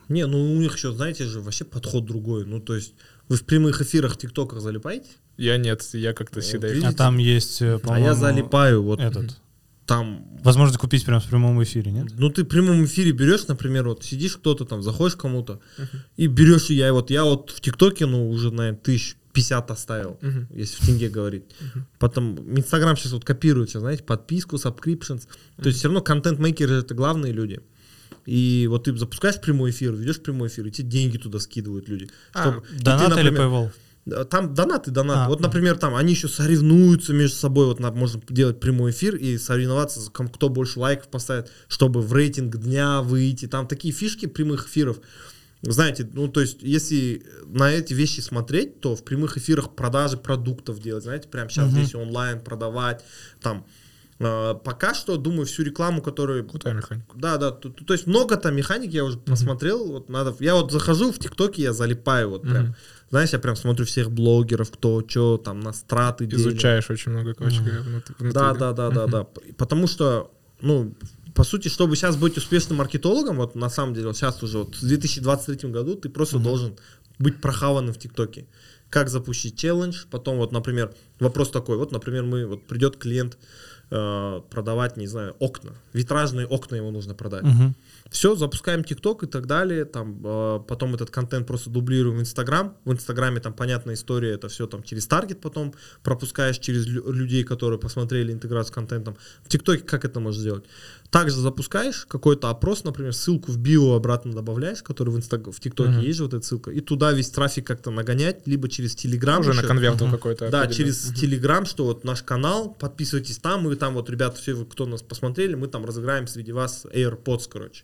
Speaker 1: Не, ну у них еще, знаете же, вообще подход другой. Ну, то есть, вы в прямых эфирах ТикТоках залипаете?
Speaker 2: Я нет, я как-то
Speaker 1: Вот
Speaker 2: всегда...
Speaker 1: видите?
Speaker 4: А там есть, э,
Speaker 1: А я залипаю, вот
Speaker 4: этот.
Speaker 1: там
Speaker 4: Возможно, купить прямо в прямом эфире, нет?
Speaker 1: Ну, ты в прямом эфире берешь, например, вот сидишь кто-то там, заходишь к кому-то, и берешь, и я вот, я вот в ТикТоке, ну, уже, наверное, тысяч 50 оставил,
Speaker 2: Мгм.
Speaker 1: если в тенге говорить. Потом Инстаграм сейчас вот копирует, сейчас, знаете, подписку, subscriptions. То есть все равно контент-мейкеры это главные люди. И вот ты запускаешь прямой эфир, ведешь прямой эфир, и тебе деньги туда скидывают люди.
Speaker 2: А,
Speaker 1: Чтобы- и ты,
Speaker 4: Донат или
Speaker 1: например,
Speaker 4: Paywall?
Speaker 1: Э, Там донаты, донаты.
Speaker 4: А,
Speaker 1: вот,
Speaker 4: мгм.
Speaker 1: например, там они еще соревнуются между собой. Вот на- можно делать прямой эфир и соревноваться, кто больше лайков поставит, чтобы в рейтинг дня выйти. Там такие фишки прямых эфиров. Знаете, ну то есть, если на эти вещи смотреть, то в прямых эфирах продажи продуктов делать, знаете, прямо сейчас
Speaker 4: Мгм.
Speaker 1: здесь онлайн продавать, там. Э, Пока что, думаю, всю рекламу, которую
Speaker 2: Крутая механика.
Speaker 1: да, да. То, то есть много там механик, я уже посмотрел. Вот надо. Я вот захожу в ТикТоке, я залипаю, вот прям.
Speaker 2: Мгм.
Speaker 1: Знаешь, я прям смотрю всех блогеров, кто что там на страты делит.
Speaker 2: Изучаешь очень много, внут- внутри.
Speaker 1: Да, да, да, да, да. Потому что, ну, по сути, чтобы сейчас быть успешным маркетологом, вот на самом деле, вот сейчас уже вот в 2023 году ты просто должен быть прохаванным в ТикТоке. Как запустить челлендж, потом вот, например, вопрос такой, вот, например, мы, вот придет клиент э, продавать, не знаю, окна, витражные окна ему нужно продать.
Speaker 4: Мгм.
Speaker 1: Все, запускаем ТикТок и так далее. Там, э, потом этот контент просто дублируем в Инстаграм. В Инстаграме там понятная история, это все там через таргет потом пропускаешь через лю- людей, которые посмотрели интеграцию с контентом. В ТикТоке как это можно сделать? Также запускаешь какой-то опрос, например, ссылку в био обратно добавляешь, который в, Инстаг... в ТикТоке
Speaker 2: Мгм.
Speaker 1: есть же вот эта ссылка, и туда весь трафик как-то нагонять, либо через Телеграм.
Speaker 2: Уже на
Speaker 1: еще.
Speaker 2: конверту
Speaker 4: Мгм.
Speaker 2: какой-то.
Speaker 1: Да, через Телеграм, что вот наш канал, подписывайтесь там, мы там вот, ребята, все, вы, кто нас посмотрели, мы там разыграем среди вас AirPods, короче.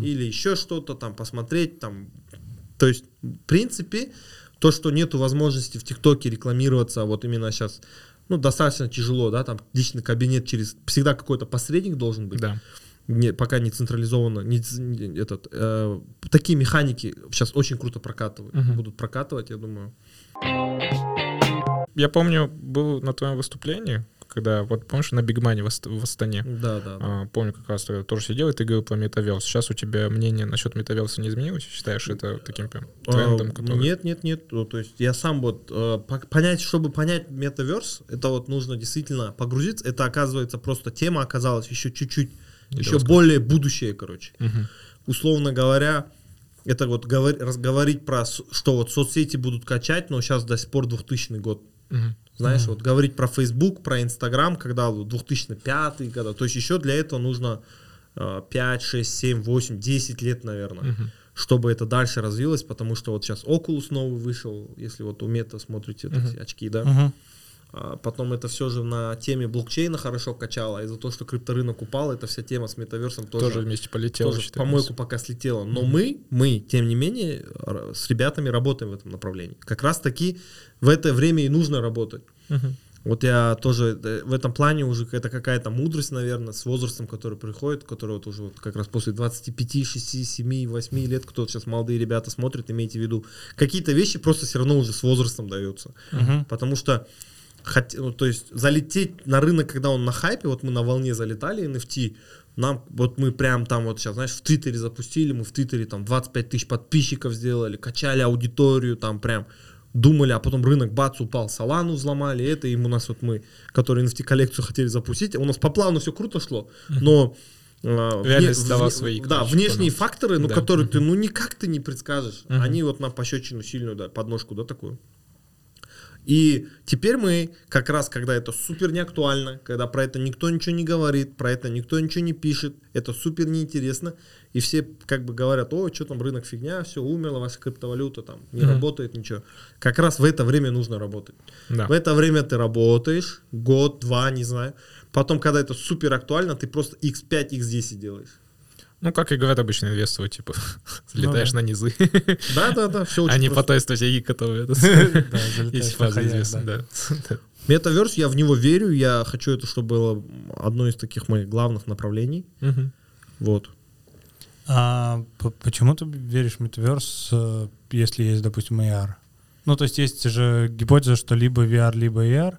Speaker 1: Или еще что-то там посмотреть, там. То есть, в принципе, то, что нету возможности в ТикТоке рекламироваться вот именно сейчас, ну, достаточно тяжело, да, там личный кабинет через, всегда какой-то посредник должен быть
Speaker 2: Да.
Speaker 1: не, пока не централизованно, не, не- этот, э, такие механики сейчас очень круто прокатывают,
Speaker 2: Мгм.
Speaker 1: будут прокатывать, я думаю.
Speaker 2: Я помню, был на твоем выступлении, когда, вот помнишь, на Бигмане в, в Астане,
Speaker 1: Да, да. да.
Speaker 2: А, помню, как раз тогда тоже сидел, и ты говорил про метаверс. Сейчас у тебя мнение насчет метаверса не изменилось? Считаешь это таким прям трендом,
Speaker 1: А,
Speaker 2: который...
Speaker 1: Нет, нет, нет. Ну, то есть я сам вот э, по- понять, чтобы понять метаверс, это вот нужно действительно погрузиться. Это оказывается просто тема оказалась еще чуть-чуть, еще
Speaker 2: рассказать.
Speaker 1: более будущее, короче.
Speaker 2: Мгм.
Speaker 1: Условно говоря, это вот говор- разговорить про, что вот соцсети будут качать, но сейчас до сих пор 2000 год.
Speaker 2: Мгм.
Speaker 1: Знаешь, вот говорить про Facebook, про Instagram, когда вот 2005 года, то есть еще для этого нужно э, 5, 6, 7, 8, 10 лет, наверное,
Speaker 2: Мгм.
Speaker 1: чтобы это дальше развилось, потому что вот сейчас Oculus новый вышел, если вот у Мета смотрите вот эти очки, да,
Speaker 4: Мгм.
Speaker 1: А потом это все же на теме блокчейна хорошо качало, из-за того, что крипторынок упал, эта вся тема с метаверсом тоже,
Speaker 2: Тоже вместе полетело.
Speaker 1: тоже помойку пока слетела. Но мы, мы, тем не менее, с ребятами работаем в этом направлении. Как раз таки в это время и нужно работать.
Speaker 2: Мгм.
Speaker 1: Вот я тоже э, в этом плане уже это какая-то мудрость, наверное, с возрастом, который приходит, который вот уже вот как раз после 25, 6, 7, 8 лет, кто сейчас молодые ребята смотрят, имейте в виду, какие-то вещи просто все равно уже с возрастом даются.
Speaker 4: Мгм.
Speaker 1: Потому что хот- ну, то есть залететь на рынок, когда он на хайпе, вот мы на волне залетали NFT, нам, вот мы прям там вот сейчас, знаешь, в Твиттере запустили, мы в Твиттере там 25 тысяч подписчиков сделали, качали аудиторию, там прям думали, а потом рынок бац упал, Солану взломали, это, и у нас вот мы, которые NFT коллекцию хотели запустить, у нас по плану все круто шло, но а,
Speaker 2: Реальность
Speaker 1: вне-
Speaker 2: дала свои,
Speaker 1: Да, внешние факторы, ну,
Speaker 2: Да.
Speaker 1: которые ты, ну, никак ты не предскажешь.
Speaker 2: Мгм.
Speaker 1: Они вот нам пощечину сильную, да, подножку, да, такую. И теперь мы, как раз, когда это супер неактуально, когда про это никто ничего не говорит, про это никто ничего не пишет, это супер неинтересно, и все как бы говорят, о, что там рынок фигня, все умерло, ваша криптовалюта там не
Speaker 2: Мгм.
Speaker 1: работает, ничего. Как раз в это время нужно работать.
Speaker 2: Да.
Speaker 1: В это время ты работаешь, год, два, не знаю. Потом, когда это супер актуально, ты просто x5, x10 делаешь.
Speaker 2: Ну, как и говорят обычно инвесторы, типа, залетаешь
Speaker 4: да.
Speaker 2: на низы,
Speaker 1: Да-да-да, все очень просто.
Speaker 2: по той стратегии,
Speaker 4: залетаешь
Speaker 2: Есть фраза известная,
Speaker 4: да.
Speaker 1: Метаверс, я в него верю, я хочу это, чтобы было одно из таких моих главных направлений. Вот.
Speaker 4: А почему ты веришь в метаверс, э, если есть, допустим, AR? Ну, то есть есть же гипотеза, что либо VR, либо AR.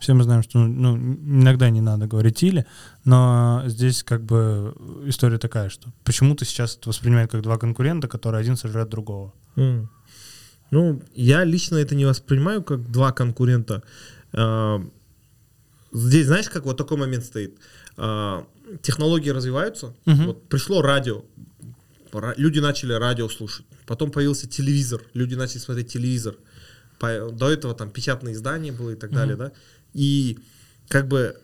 Speaker 4: Все мы знаем, что ну, иногда не надо говорить или, но здесь как бы история такая, что почему-то сейчас это воспринимают как два конкурента, которые один сожрет другого.
Speaker 1: М. Ну, я лично это не воспринимаю как два конкурента. А, Здесь, знаешь, как вот такой момент стоит. А, Технологии развиваются.
Speaker 4: Мгм.
Speaker 1: Вот пришло радио. Ра- Люди начали радио слушать. Потом появился телевизор. Люди начали смотреть телевизор. До этого там печатные издания было и так далее, да. И как бы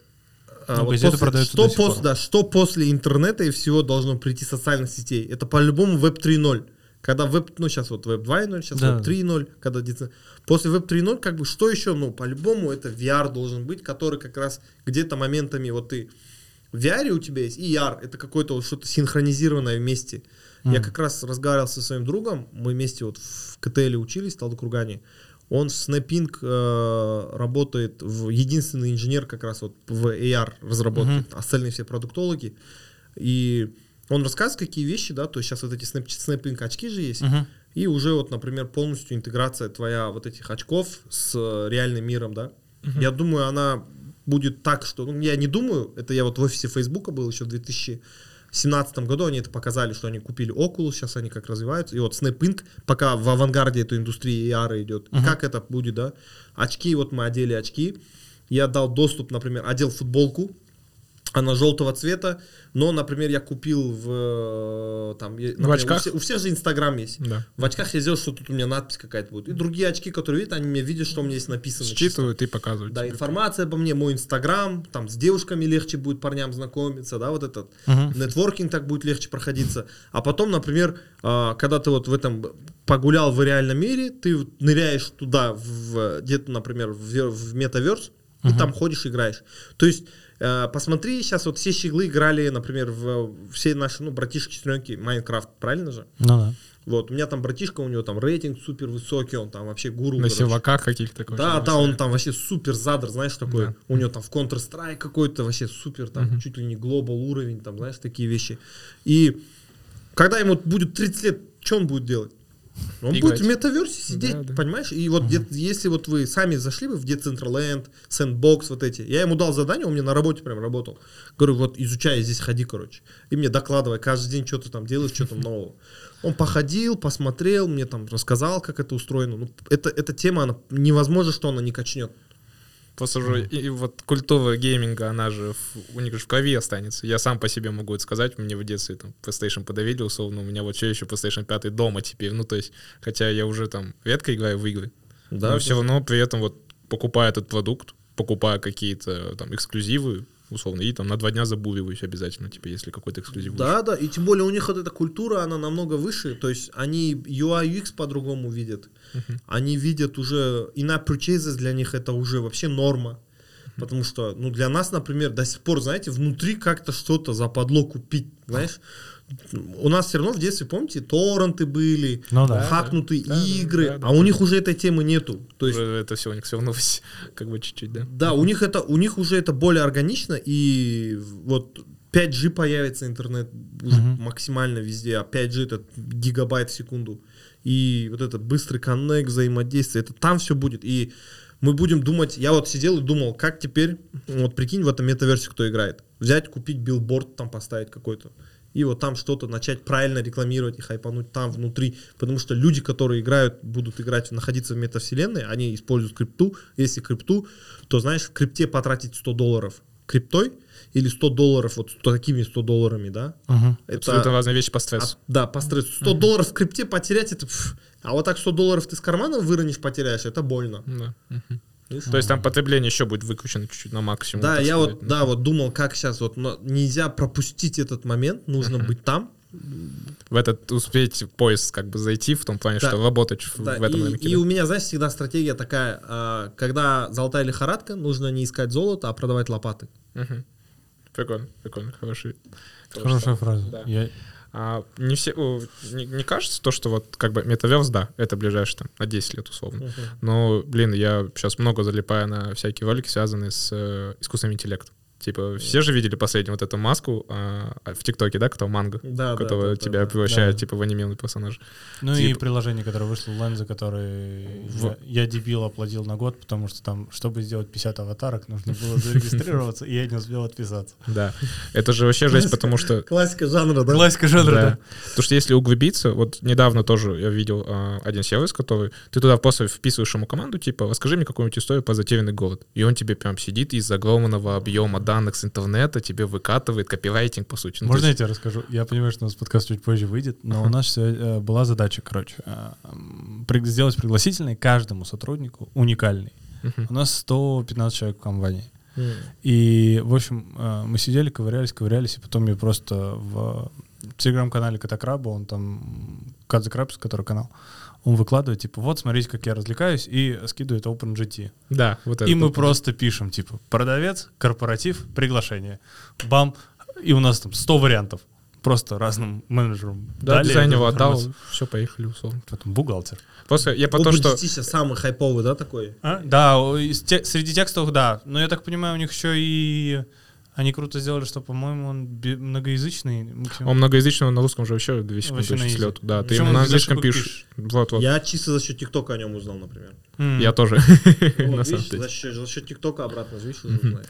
Speaker 1: а,
Speaker 4: Ну,
Speaker 1: вот после- что,
Speaker 4: до сих
Speaker 1: пос-
Speaker 4: пор.
Speaker 1: да, что после интернета и всего должно прийти социальных сетей? Это по-любому веб 3.0. Когда веб, ну сейчас вот веб 2.0, сейчас
Speaker 4: Да.
Speaker 1: веб 3.0, когда после веб 3.0, как бы что еще, ну по-любому это VR должен быть, который как раз где-то моментами вот ты в VR у тебя есть и ER, это какое-то вот что-то синхронизированное вместе. Я
Speaker 4: Мгм.
Speaker 1: как раз разговаривал со своим другом, мы вместе вот в КТЛ учились, в Талдыкургане. Он с Snaping э, работает, в, единственный инженер как раз вот в AR разработке, остальные все продуктологи. И он рассказывает, какие вещи, да, то есть сейчас вот эти снэп, Snaping очки же есть,
Speaker 4: Мгм.
Speaker 1: и уже вот, например, полностью интеграция твоя вот этих очков с реальным миром, да. Я думаю, она будет так, что... Ну, я не думаю, это я вот в офисе Фейсбука был еще в 2017 году, они это показали, что они купили Oculus, сейчас они как развиваются. И вот Snap Inc. пока в авангарде этой индустрии AR идет. И как это будет, да? Очки, вот мы одели очки. Я дал доступ, например, одел футболку, она желтого цвета, но, например, я купил в... э, Там, например,
Speaker 2: очках?
Speaker 1: У, всех, у всех же Инстаграм есть.
Speaker 2: Да.
Speaker 1: В очках я сделал, что тут у меня надпись какая-то будет. И другие очки, которые видят, они мне видят, что у меня есть написано. чисто.
Speaker 2: Считывают и показывают.
Speaker 1: Да,
Speaker 2: тебе.
Speaker 1: информация обо мне, мой инстаграм, там с девушками легче будет парням знакомиться, да, вот этот
Speaker 4: Мгм.
Speaker 1: нетворкинг так будет легче проходиться. А потом, например, а, когда ты вот в этом погулял в реальном мире, ты ныряешь туда, в, где-то, например, в, в метаверс, и там ходишь, играешь. То есть, посмотри, сейчас вот все щеглы играли, например, в все наши, ну, братишки, сестренки, Майнкрафт, правильно же?
Speaker 4: Ну да.
Speaker 1: Вот, у меня там братишка, у него там рейтинг супер высокий, он там вообще гуру.
Speaker 2: На севаках каких-то. такой
Speaker 1: Да, да, он там вообще супер задр, знаешь, такой.
Speaker 2: Да.
Speaker 1: У него там в Counter-Strike какой-то вообще супер, там чуть ли не глобал уровень, там, знаешь, такие вещи. И когда ему будет 30 лет, что он будет делать? Он
Speaker 2: Играть.
Speaker 1: будет в метаверсе сидеть,
Speaker 2: Да, да.
Speaker 1: понимаешь? И вот где- если вот вы сами зашли бы в Decentraland, Sandbox, вот эти, я ему дал задание, он мне на работе прям работал. Говорю, вот изучай, здесь ходи, короче. И мне докладывай, каждый день что ты там делаешь, что там нового. Он походил, посмотрел, мне там рассказал, как это устроено. Ну, это, эта тема, она невозможно, что она не качнет.
Speaker 2: Просто же и, и вот культура гейминга, она же в, у них же в крови останется. Я сам по себе могу это сказать. Мне в детстве там PlayStation подавили, условно. У меня вот все еще PlayStation 5 дома теперь. Ну, то есть, хотя я уже там редко играю в игры.
Speaker 1: Да,
Speaker 2: но все равно при этом вот покупая этот продукт, покупая какие-то там эксклюзивы, условно, и там на два дня забуриваюсь обязательно, типа, если какой-то эксклюзив.
Speaker 1: Да, да, и тем более у них вот эта культура, она намного выше, то есть они UI UX по-другому видят, они видят уже, in-app purchases для них это уже вообще норма, потому что, ну, для нас, например, до сих пор, знаете, внутри как-то что-то западло купить, знаешь, у нас все равно в детстве, помните, торренты были,
Speaker 4: Ну да.
Speaker 1: хакнутые
Speaker 2: Да, да,
Speaker 1: игры,
Speaker 2: да, да,
Speaker 1: а у
Speaker 2: да.
Speaker 1: них уже этой темы нету, то есть
Speaker 2: это все у них все равно как бы чуть-чуть, да.
Speaker 1: да, у них это, у них уже это более органично, и вот 5G появится интернет уже
Speaker 4: Мгм.
Speaker 1: максимально везде, а 5G это гигабайт в секунду. И вот этот быстрый коннект, взаимодействие, это там все будет. И мы будем думать, я вот сидел и думал, как теперь, вот прикинь, в этом метаверсе кто играет, взять, купить билборд, там поставить какой-то, и вот там что-то начать правильно рекламировать и хайпануть там внутри, потому что люди, которые играют, будут играть, находиться в метавселенной, они используют крипту, если крипту, то знаешь, в крипте потратить 100 долларов криптой или 100 долларов вот такими 100 долларами, да,
Speaker 4: Мгм.
Speaker 2: Абсолютно разные вещи по стрессу.
Speaker 1: а, да, по стрессу. 100 долларов в крипте потерять, это... пф. а вот так 100 долларов ты с кармана выронишь, потеряешь, это больно.
Speaker 2: Да. Мгм.
Speaker 1: Видишь?
Speaker 2: То есть там потребление еще будет выключено чуть-чуть на максимум.
Speaker 1: Да, я
Speaker 2: сказать.
Speaker 1: вот, да, вот думал, как сейчас, вот но нельзя пропустить этот момент, нужно быть там.
Speaker 2: В этот успеть поезд как бы зайти, в том плане,
Speaker 1: Да.
Speaker 2: что работать в,
Speaker 1: Да,
Speaker 2: в этом
Speaker 1: и,
Speaker 2: рынке.
Speaker 1: и
Speaker 2: да.
Speaker 1: у меня, знаешь, всегда стратегия такая, а, когда золотая лихорадка, нужно не искать золото, а продавать лопаты.
Speaker 2: Мгм. Прикольно, прикольно, хороший.
Speaker 4: Хорошая фраза.
Speaker 2: Да.
Speaker 4: Я-
Speaker 2: А не все, не, не кажется то, что вот как бы метаверс, да, это ближайшее там на 10 лет условно. Но, блин, я сейчас много залипаю на всякие ролики, связанные с э, искусственным интеллектом. Типа, все же видели последнюю вот эту маску а, а, в ТикТоке, да, кто манго,
Speaker 1: Да,
Speaker 2: которая
Speaker 1: да, да,
Speaker 2: тебя
Speaker 1: да.
Speaker 2: превращает,
Speaker 4: Да.
Speaker 2: типа, в анимированный персонаж.
Speaker 4: Ну и
Speaker 2: Типа-
Speaker 4: приложение, которое вышло, Ленза, который
Speaker 2: В-
Speaker 4: я, я дебил оплатил на год, потому что там, чтобы сделать 50 аватарок, нужно было зарегистрироваться, и я не успел отписаться.
Speaker 2: Да. Это же вообще жесть, потому что
Speaker 1: Классика жанра, да?
Speaker 4: Классика жанра,
Speaker 2: Да. Потому что если углубиться, вот недавно тоже я видел а, один сервис, который ты туда просто вписываешь ему команду, типа, расскажи мне какую-нибудь историю про затерянный город. И он тебе прям сидит из огромного объема данных с интернета, тебе выкатывает копирайтинг, по сути. Ну,
Speaker 4: Можно я
Speaker 2: есть-
Speaker 4: тебе расскажу? Я понимаю, что у нас подкаст чуть позже выйдет, но у нас э, была задача, короче, э, сделать пригласительный каждому сотруднику уникальный.
Speaker 2: Мгм.
Speaker 4: У нас 115 человек в компании. И, в общем, э, мы сидели, ковырялись, ковырялись, и потом я просто в телеграм-канале Катакраба, он там, Кадзе Крабс, который канал, он выкладывает, типа, вот, смотрите, как я развлекаюсь, и скидывает OpenGT.
Speaker 2: Да, вот это.
Speaker 4: И мы просто пишем, типа, продавец, корпоратив, приглашение. Бам. И у нас там 100 вариантов. Просто разным менеджерам.
Speaker 2: Да,
Speaker 4: дали
Speaker 2: дизайнеру
Speaker 4: эту
Speaker 2: отдал, все, поехали, условно.
Speaker 4: Потом бухгалтер.
Speaker 2: Просто я по то,
Speaker 1: OpenGT
Speaker 2: что...
Speaker 1: сейчас самый хайповый, да, такой?
Speaker 4: А? Да, те- среди текстовых, да. Но я так понимаю, у них еще и... Они круто сделали, что, по-моему, он многоязычный. максимум.
Speaker 2: Он многоязычный, он на русском же вообще две секунды слету. Да, ты ему
Speaker 4: он
Speaker 2: на английском пишешь. Вот, вот.
Speaker 1: Я чисто за счет ТикТока о нем узнал, например.
Speaker 4: М.
Speaker 2: Я тоже,
Speaker 1: Вот, видишь, за счет, за счет ТикТока обратно, видишь, уже.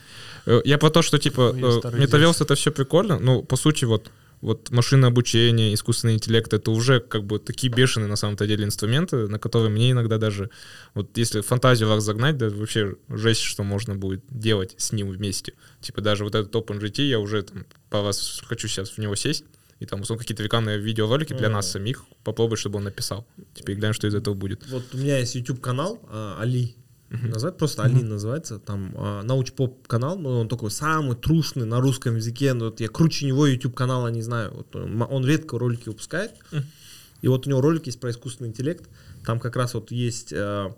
Speaker 2: Э, Я про то, что типа
Speaker 4: я
Speaker 2: э, метаверс это все прикольно, но по сути вот вот машинное обучение, искусственный интеллект это уже как бы такие бешеные на самом-то деле инструменты, на которые мне иногда даже вот если фантазию разогнать, да вообще жесть, что можно будет делать с ним вместе. Типа даже вот этот OpenGT я уже там по вас хочу сейчас в него сесть и там условно какие-то рекламные видеоролики для нас самих попробовать, чтобы он написал. Теперь глянь, что из этого будет.
Speaker 1: Вот у меня есть YouTube канал а, Али. Называют просто Али называется. Там а, науч-поп канал, но он такой самый трушный на русском языке. Но вот я круче него YouTube канала не знаю. Вот он, он редко ролики выпускает. И вот у него ролик есть про искусственный интеллект. Там как раз вот есть а,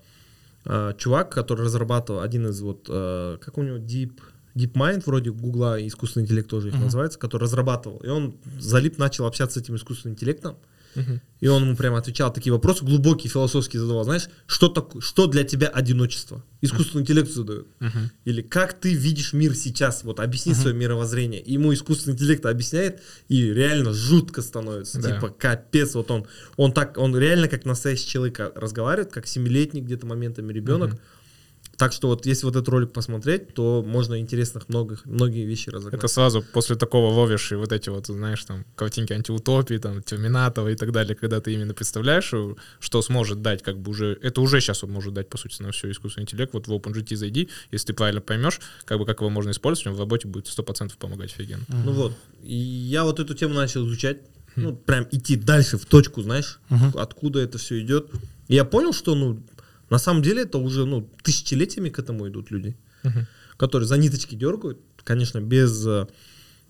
Speaker 1: а, чувак, который разрабатывал один из вот, а, как у него, Deep, DeepMind, вроде Гугла, искусственный интеллект тоже их называется, который разрабатывал. И он залип, начал общаться с этим искусственным интеллектом. И он ему прямо отвечал такие вопросы, глубокие, философские задавал. Знаешь, что, такое, что для тебя одиночество? Искусственный интеллект задает. Или как ты видишь мир сейчас? Вот объясни свое мировоззрение. И ему искусственный интеллект объясняет, и реально жутко становится.
Speaker 2: Да.
Speaker 1: Типа, капец, вот он, он так, он реально как настоящий человек разговаривает, как семилетний где-то моментами ребенок. Так что вот если вот этот ролик посмотреть, то можно интересных многих, многие вещи разогнать.
Speaker 2: Это сразу после такого ловишь и вот эти вот, знаешь, там, картинки антиутопии, там, Терминатора и так далее, когда ты именно представляешь, э, что сможет дать, как бы уже, это уже сейчас он может дать, по сути, на все искусственный интеллект. Вот в OpenGT зайди, если ты правильно поймешь, как бы как его можно использовать, он в работе будет 100% помогать офигенно.
Speaker 1: Ну вот. И я вот эту тему начал изучать. Ну, прям идти дальше, в точку, знаешь, откуда это все идет. И я понял, что, ну, на самом деле это уже, ну, тысячелетиями к этому идут люди, которые за ниточки дергают, конечно, без э,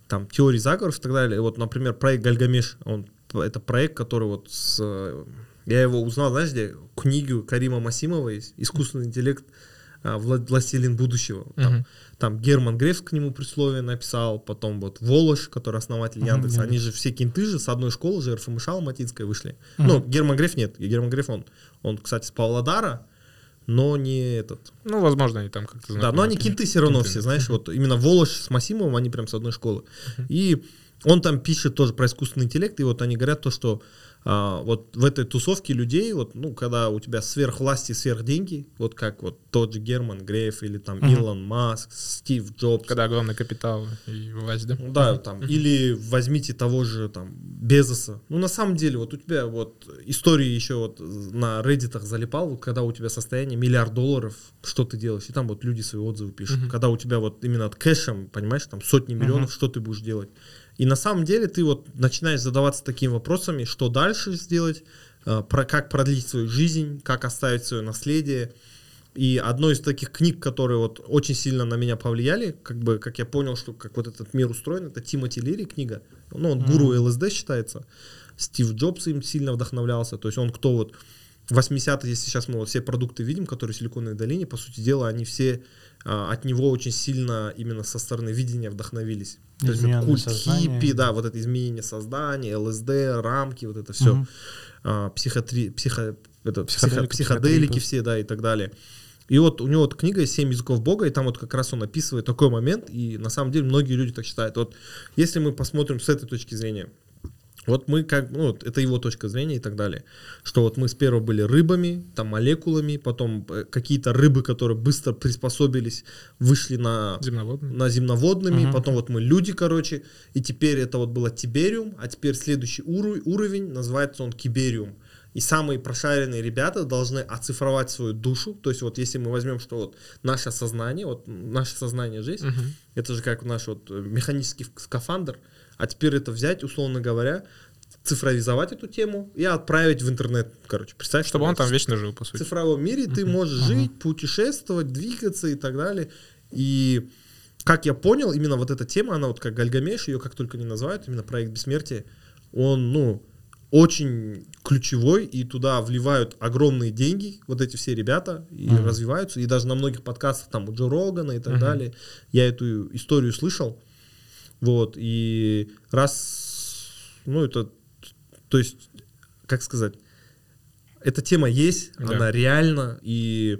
Speaker 1: там теорий заговоров и так далее. Вот, например, проект Гальгамеш, он это проект, который вот с э, я его узнал, знаешь, где книгу Карима Масимова есть, искусственный интеллект а, «Вла- Властелин будущего. Там,
Speaker 2: Мгм.
Speaker 1: там Герман Греф к нему присловие написал, потом вот Волош, который основатель Яндекса,
Speaker 4: Яндекс.
Speaker 1: они же все кенты же с одной школы же РФМШ Алматинской вышли. Ну, Герман Греф нет, Герман Греф он, он, кстати, с Павлодара, но не этот.
Speaker 2: Ну, возможно, они там как-то
Speaker 1: Да, но они кенты все равно все, знаешь, вот именно Волош с Масимовым, они прям с одной школы. И Он там пишет тоже про искусственный интеллект, и вот они говорят то, что а, вот в этой тусовке людей, вот, ну, когда у тебя сверхвласти, сверхденьги, вот как вот тот же Герман Греф или там
Speaker 4: Мгм.
Speaker 1: Илон Маск, Стив Джобс,
Speaker 2: Когда огромный капитал и власть, да?
Speaker 1: ну да, там, или возьмите того же там Безоса. Ну, на самом деле, вот у тебя вот истории еще вот на Reddit залипал, вот когда у тебя состояние миллиард долларов, что ты делаешь, и там вот люди свои отзывы пишут.
Speaker 2: Мгм.
Speaker 1: Когда у тебя вот именно от кэшем, понимаешь, там сотни миллионов, что ты будешь делать. И на самом деле ты вот начинаешь задаваться такими вопросами, что дальше сделать, э, про как продлить свою жизнь, как оставить свое наследие. И одной из таких книг, которые вот очень сильно на меня повлияли, как бы, как я понял, что как вот этот мир устроен, это Тимоти Лири книга. Ну, он гуру ЛСД считается. Стив Джобс им сильно вдохновлялся. То есть он кто вот 80-е, если сейчас мы вот все продукты видим, которые в Силиконовой долине, по сути дела, они все а, от него очень сильно именно со стороны видения вдохновились. То есть вот культ
Speaker 4: сознание.
Speaker 1: хиппи, да, вот это изменение создания, ЛСД, рамки, вот это все
Speaker 4: Мгм.
Speaker 1: а, психотри, психо, это, психо-
Speaker 4: Психоделики,
Speaker 1: психоделики
Speaker 4: психотрипы.
Speaker 1: все, да, и так далее. И вот у него вот книга «Семь языков Бога», и там вот как раз он описывает такой момент, и на самом деле многие люди так считают. Вот если мы посмотрим с этой точки зрения, вот мы как, ну, вот это его точка зрения и так далее, что вот мы сперва были рыбами, там молекулами, потом э, какие-то рыбы, которые быстро приспособились, вышли на
Speaker 2: Земноводный.
Speaker 1: на земноводными,
Speaker 4: Мгм.
Speaker 1: потом вот мы люди, короче, и теперь это вот было Тибериум, а теперь следующий уру- уровень, называется он Кибериум. И самые прошаренные ребята должны оцифровать свою душу, то есть вот если мы возьмем, что вот наше сознание, вот наше сознание есть,
Speaker 2: Мгм.
Speaker 1: это же как наш вот э, механический скафандр, а теперь это взять, условно говоря, цифровизовать эту тему и отправить в интернет, короче, представь.
Speaker 2: Чтобы
Speaker 1: что
Speaker 2: он там
Speaker 1: в
Speaker 2: вечно жил, по
Speaker 1: в
Speaker 2: сути.
Speaker 1: цифровом мире ты можешь жить, путешествовать, двигаться и так далее. И как я понял, именно вот эта тема, она вот как Гальгамеш, ее как только не называют, именно проект бессмертия, он, ну, очень ключевой, и туда вливают огромные деньги, вот эти все ребята, и
Speaker 4: Мгм.
Speaker 1: развиваются, и даже на многих подкастах, там, у Джо Рогана и так
Speaker 2: Мгм.
Speaker 1: далее, я эту историю слышал, вот, и раз, ну, это, то есть, как сказать, эта тема есть,
Speaker 2: Да.
Speaker 1: она реальна, и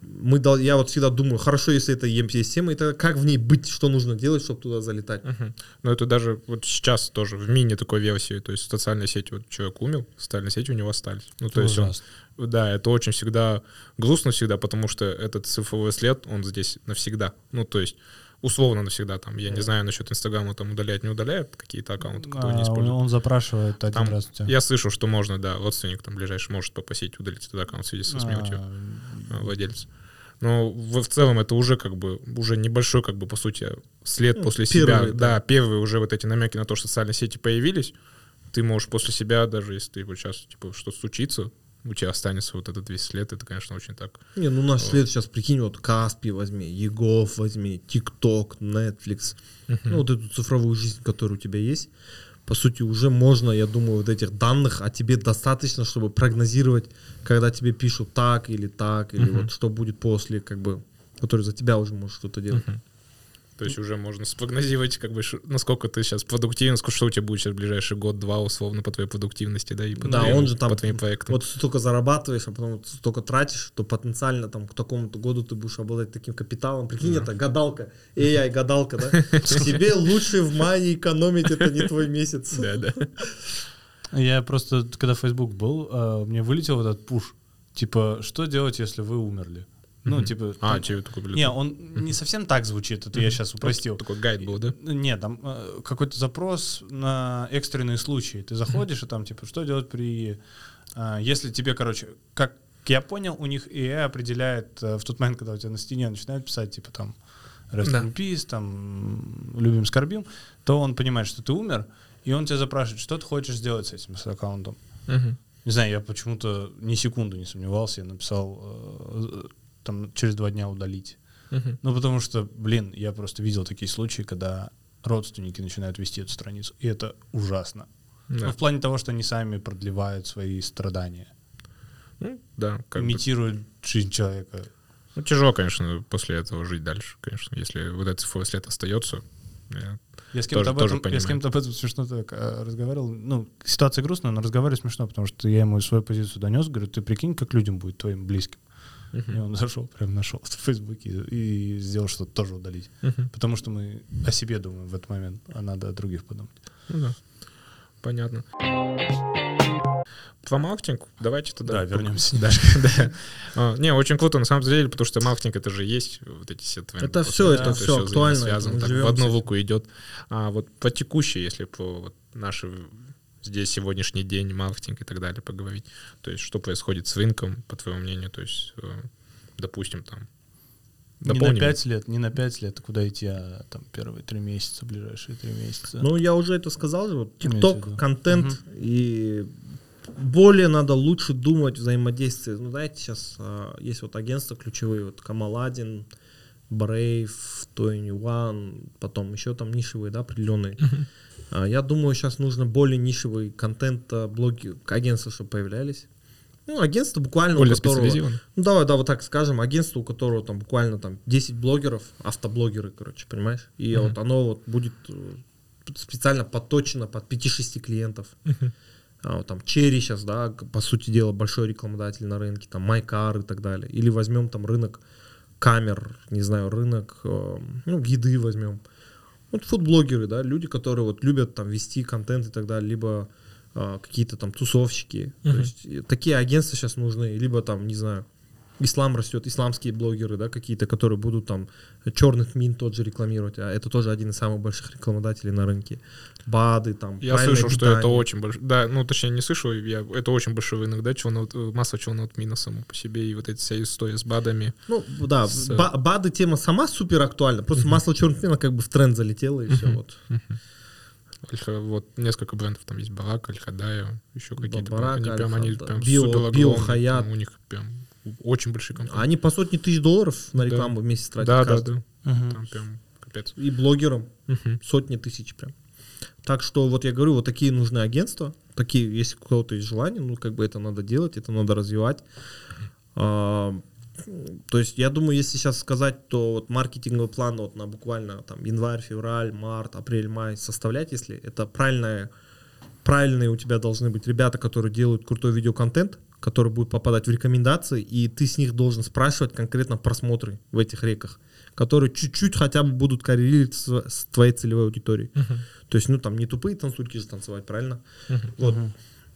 Speaker 1: мы дол- я вот всегда думаю, хорошо, если это есть тема, это как в ней быть, что нужно делать, чтобы туда залетать.
Speaker 2: Мгм. Но это даже вот сейчас тоже в мини такой версии, то есть социальные сети, вот человек умер, социальные сети у него остались. Ну, то есть он,
Speaker 4: Ужасно.
Speaker 2: да, это очень всегда грустно всегда, потому что этот цифровой след, он здесь навсегда. Ну, то есть условно навсегда там, я не знаю насчет Инстаграма, там удаляет, не удаляет какие-то аккаунты, которые не
Speaker 4: А, он,
Speaker 2: используют.
Speaker 4: он запрашивает один
Speaker 2: Там
Speaker 4: раз у тебя.
Speaker 2: Я слышал, что можно, да, родственник там ближайший может попросить удалить этот аккаунт в связи со смертью
Speaker 4: А,
Speaker 2: а, владельца. Но в, в целом это уже как бы уже небольшой как бы по сути след
Speaker 1: Ну,
Speaker 2: после
Speaker 1: первый,
Speaker 2: себя.
Speaker 1: да.
Speaker 2: Да, первые уже вот эти намеки на то, что социальные сети появились. Ты можешь после себя даже если ты вот сейчас типа что-то случится, у тебя останется вот этот весь след. Это конечно очень так.
Speaker 1: Не, ну наш след сейчас, прикинь, вот Каспи возьми, Егов возьми, ТикТок, Netflix, ну вот эту цифровую жизнь, которая у тебя есть, по сути, уже можно, я думаю, вот этих данных, а тебе достаточно, чтобы прогнозировать, когда тебе пишут так или так, или
Speaker 2: Мгм.
Speaker 1: вот что будет после, как бы, который за тебя уже может что-то делать.
Speaker 2: Мгм. То есть уже можно спрогнозировать, как бы, насколько ты сейчас продуктивен, что у тебя будет сейчас в ближайший год-два, условно, по твоей продуктивности, да, и по,
Speaker 1: Да,
Speaker 2: твоим,
Speaker 1: он же там,
Speaker 2: по твоим проектам.
Speaker 1: вот столько зарабатываешь, а потом вот столько тратишь, то потенциально там к такому-то году ты будешь обладать таким капиталом. Прикинь, это гадалка, AI гадалка, да? Тебе лучше в мае экономить, это не твой месяц.
Speaker 2: Да, да.
Speaker 4: Я просто, когда Facebook был, а, мне вылетел вот этот пуш. Типа, что делать, если вы умерли? Ну, типа...
Speaker 2: А,
Speaker 4: там-
Speaker 2: тебе такой, блин.
Speaker 4: Не, он не совсем так звучит, это я сейчас упростил.
Speaker 2: Такой гайд был, да?
Speaker 4: Нет, там э, какой-то запрос на экстренные случаи. Ты заходишь и там, типа, что делать при... а, если тебе, короче, как я понял, у них AI определяет э, в тот момент, когда у тебя на стене начинают писать, типа, там, Rest
Speaker 2: Да.
Speaker 4: in peace, там, любим, скорбим, то он понимает, что ты умер, и он тебя запрашивает, что ты хочешь сделать с этим с аккаунтом. Не знаю, я почему-то ни секунду не сомневался, я написал э, там через два дня удалить.
Speaker 2: Мгм.
Speaker 4: Ну, потому что, блин, я просто видел такие случаи, когда родственники начинают вести эту страницу, и это ужасно.
Speaker 2: Да.
Speaker 4: Ну, в плане того, что они сами продлевают свои страдания,
Speaker 2: Ну, да, как бы.
Speaker 4: имитируют жизнь человека.
Speaker 2: Ну, тяжело, конечно, после этого жить дальше, конечно, если вот этот цифровой след остается. Я-
Speaker 4: Я с кем-то об этом, я с кем-то об этом смешно так э, разговаривал. Ну, ситуация грустная, но разговаривать смешно, потому что я ему свою позицию донес, говорю, ты прикинь, как людям будет твоим близким. И он зашел, прям нашел в Фейсбуке и сделал что-то тоже удалить.
Speaker 2: Мгм.
Speaker 4: Потому что мы о себе думаем в этот момент, а надо о других подумать.
Speaker 2: Ну да. Понятно. Про маркетинг давайте тогда...
Speaker 4: Да, вернемся
Speaker 2: Да, да. А, Не, очень круто на самом деле, потому что маркетинг это же есть вот эти все тренды.
Speaker 1: Это
Speaker 2: этого,
Speaker 1: это
Speaker 2: есть
Speaker 1: актуально,
Speaker 2: взаимосвязано,
Speaker 1: мы
Speaker 2: так в одну руку идет. А вот по текущей, если про вот наши здесь сегодняшний день, маркетинг и так далее поговорить, то есть что происходит с рынком, по твоему мнению, то есть, э, допустим, там,
Speaker 4: Не на
Speaker 2: дополним.
Speaker 4: 5 лет, не на 5 лет, куда идти, а там первые три месяца, ближайшие три месяца.
Speaker 1: Ну, я уже это сказал вот TikTok, контент и более надо лучше думать взаимодействие. Ну, знаете, сейчас а, есть вот агентства ключевые, вот Камаладин, Brave, One, потом еще там нишевые, да, определенные. А, я думаю, сейчас нужно более нишевый контент, а, блоги, агентства, чтобы появлялись. Ну, агентство буквально у
Speaker 2: более
Speaker 1: которого-
Speaker 2: специализированно.
Speaker 1: ну, давай, да, вот так скажем, агентство, у которого там буквально там 10 блогеров, автоблогеры, короче, понимаешь? И
Speaker 2: Мгм.
Speaker 1: вот оно вот будет э, специально подточено под 5-6 клиентов. А вот там Черри сейчас, да, по сути дела, большой рекламодатель на рынке, там Майкар и так далее. Или возьмем там рынок камер, не знаю, рынок, э, ну, гиды возьмем. Вот фудблогеры, да, люди, которые вот любят там вести контент и так далее, либо а, какие-то там тусовщики. То
Speaker 2: Мгм.
Speaker 1: есть э, такие агентства сейчас нужны, либо там, не знаю, ислам растет, исламские блогеры, да, какие-то, которые будут там черный мин тот же рекламировать, а это тоже один из самых больших рекламодателей на рынке. БАДы там.
Speaker 2: Я слышал, что это
Speaker 1: питание.
Speaker 2: очень большой, да, ну точнее не слышал, я, это очень большой рынок, да, челнот, э, масса челнотмина само по себе, и вот эти вся история с БАДами.
Speaker 1: Ну, да,
Speaker 2: с-
Speaker 1: ба- БАДы тема сама супер актуальна, просто масло черного мина как бы в тренд залетело и все,
Speaker 2: Мгм.
Speaker 1: вот.
Speaker 2: Альха- вот несколько брендов там есть, Барак, Аль-Хадая, еще какие-то.
Speaker 1: Барак,
Speaker 2: они прям, они прям
Speaker 1: Био-
Speaker 2: супер
Speaker 1: Био Хаят.
Speaker 2: у них прям очень большие компании.
Speaker 1: Они по сотни тысяч долларов на
Speaker 2: Да.
Speaker 1: рекламу в месяц тратят
Speaker 2: да, да,
Speaker 1: каждый.
Speaker 2: да,
Speaker 4: Мгм.
Speaker 2: там прям капец.
Speaker 1: И блогерам
Speaker 2: Мгм.
Speaker 1: сотни тысяч прям. Так что вот я говорю, вот такие нужны агентства, такие, если у кого-то есть желание, ну как бы это надо делать, это надо развивать. А, то есть я думаю, если сейчас сказать, то вот маркетинговый план вот на буквально там январь, февраль, март, апрель, май составлять, если это правильная, правильные у тебя должны быть ребята, которые делают крутой видеоконтент, который будет попадать в рекомендации, и ты с них должен спрашивать конкретно просмотры в этих реках, которые чуть-чуть хотя бы будут коррелировать с, с твоей целевой аудиторией. То есть, ну, там не тупые танцульки же танцевать, правильно? Вот.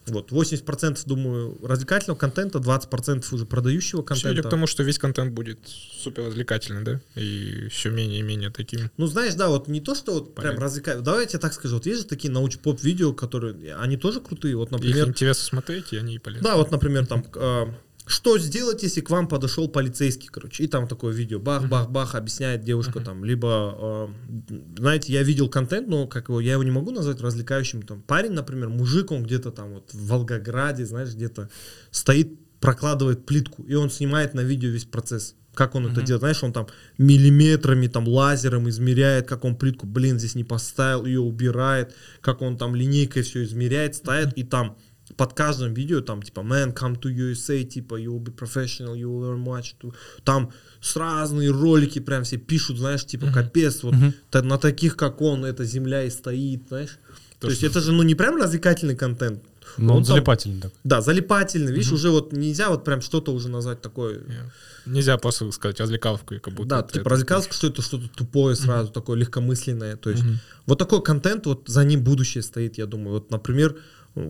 Speaker 1: Вот, 80% думаю, развлекательного контента, 20% уже продающего
Speaker 2: Все идет
Speaker 1: контента.
Speaker 2: к тому, что весь контент будет супер развлекательный, да, и все менее и менее таким.
Speaker 1: Ну, знаешь, да, вот не то, что вот прям
Speaker 2: Понятно.
Speaker 1: развлекать. Давайте я так скажу, вот есть же такие научпоп видео, которые, они тоже крутые. Вот,
Speaker 2: Их
Speaker 1: например,
Speaker 2: интересно смотреть, и они и полезны.
Speaker 1: Да, вот, например, там, э, что сделать, если к вам подошел полицейский, короче, и там такое видео, бах-бах-бах, объясняет девушка там, либо, э, знаете, я видел контент, но как его, я его не могу назвать развлекающим, там, парень, например, мужик, он где-то там вот в Волгограде, знаешь, где-то стоит, прокладывает плитку, и он снимает на видео весь процесс. Как он это делает, знаешь, он там миллиметрами, там лазером измеряет, как он плитку, блин, здесь не поставил, ее убирает, как он там линейкой все измеряет, ставит, и там под каждым видео там типа man come to USA типа you will be professional you will learn much to... там с разные ролики прям все пишут знаешь типа капец вот та- на таких как он эта земля и стоит знаешь. То, есть это же ну не прям развлекательный контент.
Speaker 4: Но он
Speaker 1: там-
Speaker 4: залипательный такой.
Speaker 1: да залипательный видишь уже вот нельзя вот прям что-то уже назвать такое.
Speaker 2: Yeah. Нельзя просто сказать развлекаловку, как будто
Speaker 1: да,
Speaker 2: это-
Speaker 1: типа развлекаловка, что это что-то тупое сразу, такое легкомысленное. То есть вот такой контент, вот за ним будущее стоит, я думаю. Вот, например,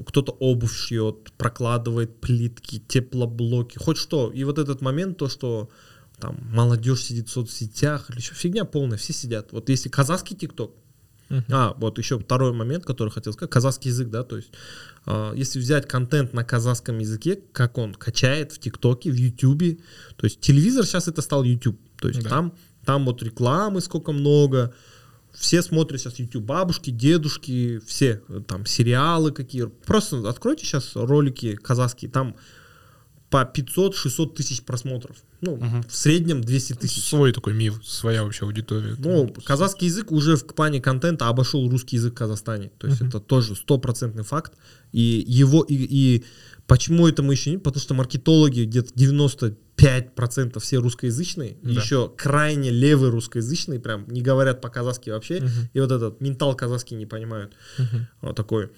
Speaker 1: кто-то обувь шьет, прокладывает плитки, теплоблоки, хоть что. И вот этот момент, то, что там молодежь сидит в соцсетях, или еще фигня полная, все сидят. Вот если казахский ТикТок, а, вот еще второй момент, который хотел сказать, казахский язык, да, то есть а, если взять контент на казахском языке, как он качает в ТикТоке, в Ютубе, то есть телевизор сейчас это стал YouTube, то есть
Speaker 2: Да.
Speaker 1: там, там вот рекламы сколько много, все смотрят сейчас YouTube, бабушки, дедушки, все, э, там сериалы какие, просто откройте сейчас ролики казахские, там по 500-600 тысяч просмотров, ну, в среднем 200 тысяч.
Speaker 2: Свой такой мир, своя вообще аудитория.
Speaker 1: Ну, казахский язык уже в плане контента обошел русский язык в Казахстане. То есть это тоже стопроцентный факт. И его и, и почему это мы еще не... Потому что маркетологи где-то 95% все русскоязычные,
Speaker 2: Да.
Speaker 1: еще крайне левые русскоязычные, прям не говорят по-казахски вообще. И вот этот ментал казахский не понимают. Вот такой.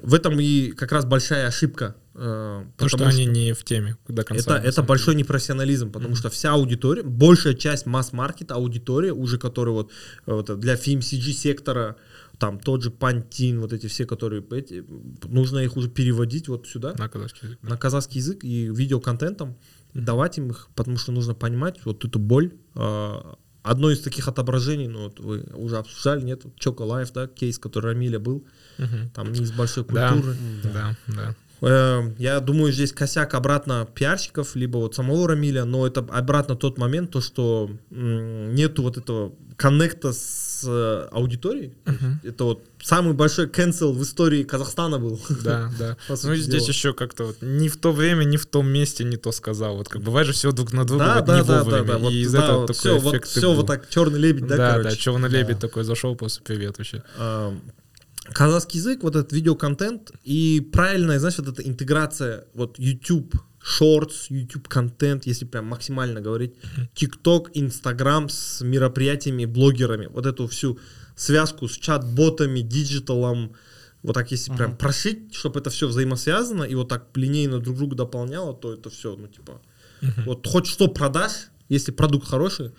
Speaker 1: В этом и как раз большая ошибка. э,
Speaker 2: То, что
Speaker 1: потому
Speaker 2: они не в теме до конца.
Speaker 1: это, это большой непрофессионализм, потому что вся аудитория, большая часть масс-маркета аудитория, уже которая вот, э, вот для FMCG сектора, там тот же Пантин, вот эти все, которые, эти, нужно их уже переводить вот сюда,
Speaker 2: На казахский язык. да.
Speaker 1: на казахский язык и видеоконтентом, давать им их, потому что нужно понимать вот эту боль. А, Одно из таких отображений, ну вот вы уже обсуждали, нет, Choco Life, да, кейс, который Рамиля был,
Speaker 2: Мгм.
Speaker 1: там не из большой
Speaker 2: Да,
Speaker 1: культуры.
Speaker 2: да, да.
Speaker 1: Э, Я думаю, здесь косяк обратно пиарщиков, либо вот самого Рамиля, но это обратно тот момент, то, что нету вот этого коннекта с э, аудиторией. Это вот самый большой cancel в истории Казахстана был.
Speaker 2: Да, да. Ну и здесь
Speaker 1: дела.
Speaker 2: еще как-то вот не в то время, не в том месте, не то сказал. Вот как бывает же все друг на друга,
Speaker 1: Да,
Speaker 2: вот
Speaker 1: да,
Speaker 2: не
Speaker 1: да, да,
Speaker 2: вовремя.
Speaker 1: да, вот,
Speaker 2: и из
Speaker 1: да,
Speaker 2: этого
Speaker 1: вот
Speaker 2: такой
Speaker 1: все, вот,
Speaker 2: эффект и
Speaker 1: все
Speaker 2: был.
Speaker 1: вот так черный лебедь, да,
Speaker 2: Да,
Speaker 1: короче.
Speaker 2: да, черный лебедь такой зашел, просто привет вообще.
Speaker 1: А, казахский язык, вот этот видеоконтент и правильная, знаешь, вот эта интеграция, вот YouTube Shorts, YouTube контент, если прям максимально говорить, TikTok, Instagram с мероприятиями, блогерами, вот эту всю связку с чат-ботами, диджиталом, вот так если прям прошить, чтобы это все взаимосвязано и вот так линейно друг друга дополняло, то это все, ну типа, вот хоть что продашь, если продукт хороший,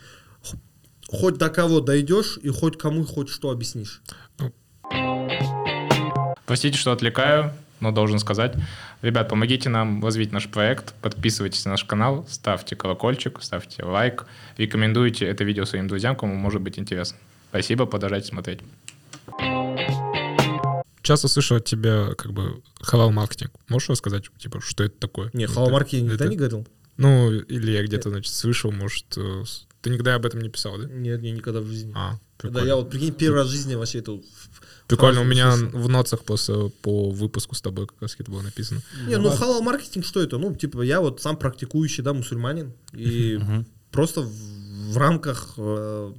Speaker 1: хоть до кого дойдешь и хоть кому хоть что объяснишь.
Speaker 2: Простите, что отвлекаю, но должен сказать. Ребят, помогите нам развить наш проект, подписывайтесь на наш канал, ставьте колокольчик, ставьте лайк, рекомендуйте это видео своим друзьям, кому может быть интересно. Спасибо, продолжайте смотреть. Часто слышал от тебя как бы халал-маркетинг. Можешь рассказать, типа, что это такое?
Speaker 1: Не, халал-марки я никогда
Speaker 2: это-
Speaker 1: не говорил.
Speaker 2: Ну, или я где-то, значит, слышал, может... э, Ты никогда об этом не писал, да?
Speaker 1: Нет, я никогда в жизни.
Speaker 2: А,
Speaker 1: Да,
Speaker 2: прикольно.
Speaker 1: я вот, прикинь, первый раз в жизни вообще эту...
Speaker 2: Прикольно, у меня в ноцах просто по выпуску с тобой как раз это было написано.
Speaker 1: Не, ну халал-маркетинг что это? Ну, типа, я вот сам практикующий, да, мусульманин, и просто в, в рамках э,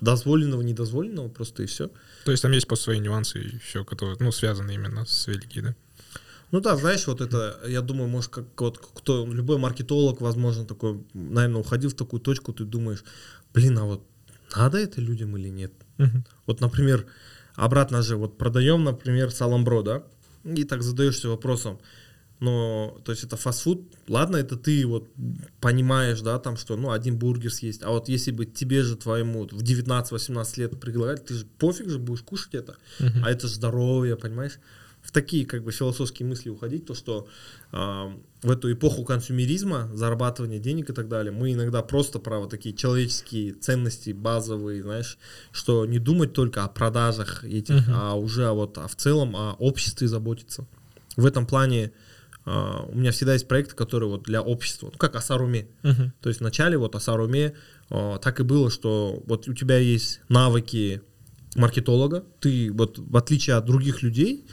Speaker 1: дозволенного, недозволенного просто и все.
Speaker 2: То есть там есть просто свои нюансы еще, которые, ну, связаны именно с религией, да?
Speaker 1: Ну да, знаешь, вот это, я думаю, может, как вот кто, любой маркетолог, возможно, такой, наверное, уходил в такую точку, ты думаешь, блин, а вот надо это людям или нет? Вот, например, обратно же, вот продаем, например, саламбро, да, и так задаешься вопросом, но, то есть это фастфуд, ладно, это ты вот понимаешь, да, там, что, ну, один бургер съесть, а вот если бы тебе же твоему в 19-18 лет предлагали, ты же пофиг же будешь кушать это, а это же здоровье, понимаешь? В такие, как бы, философские мысли уходить, то, что а, в эту эпоху консюмеризма, зарабатывания денег и так далее, мы иногда просто про вот такие человеческие ценности базовые, знаешь, что не думать только о продажах этих, а уже вот а в целом о обществе заботиться. В этом плане а, у меня всегда есть проекты, которые вот для общества, ну как Асаруме. То есть вначале вот Асаруме а, так и было, что вот у тебя есть навыки маркетолога, ты вот в отличие от других людей,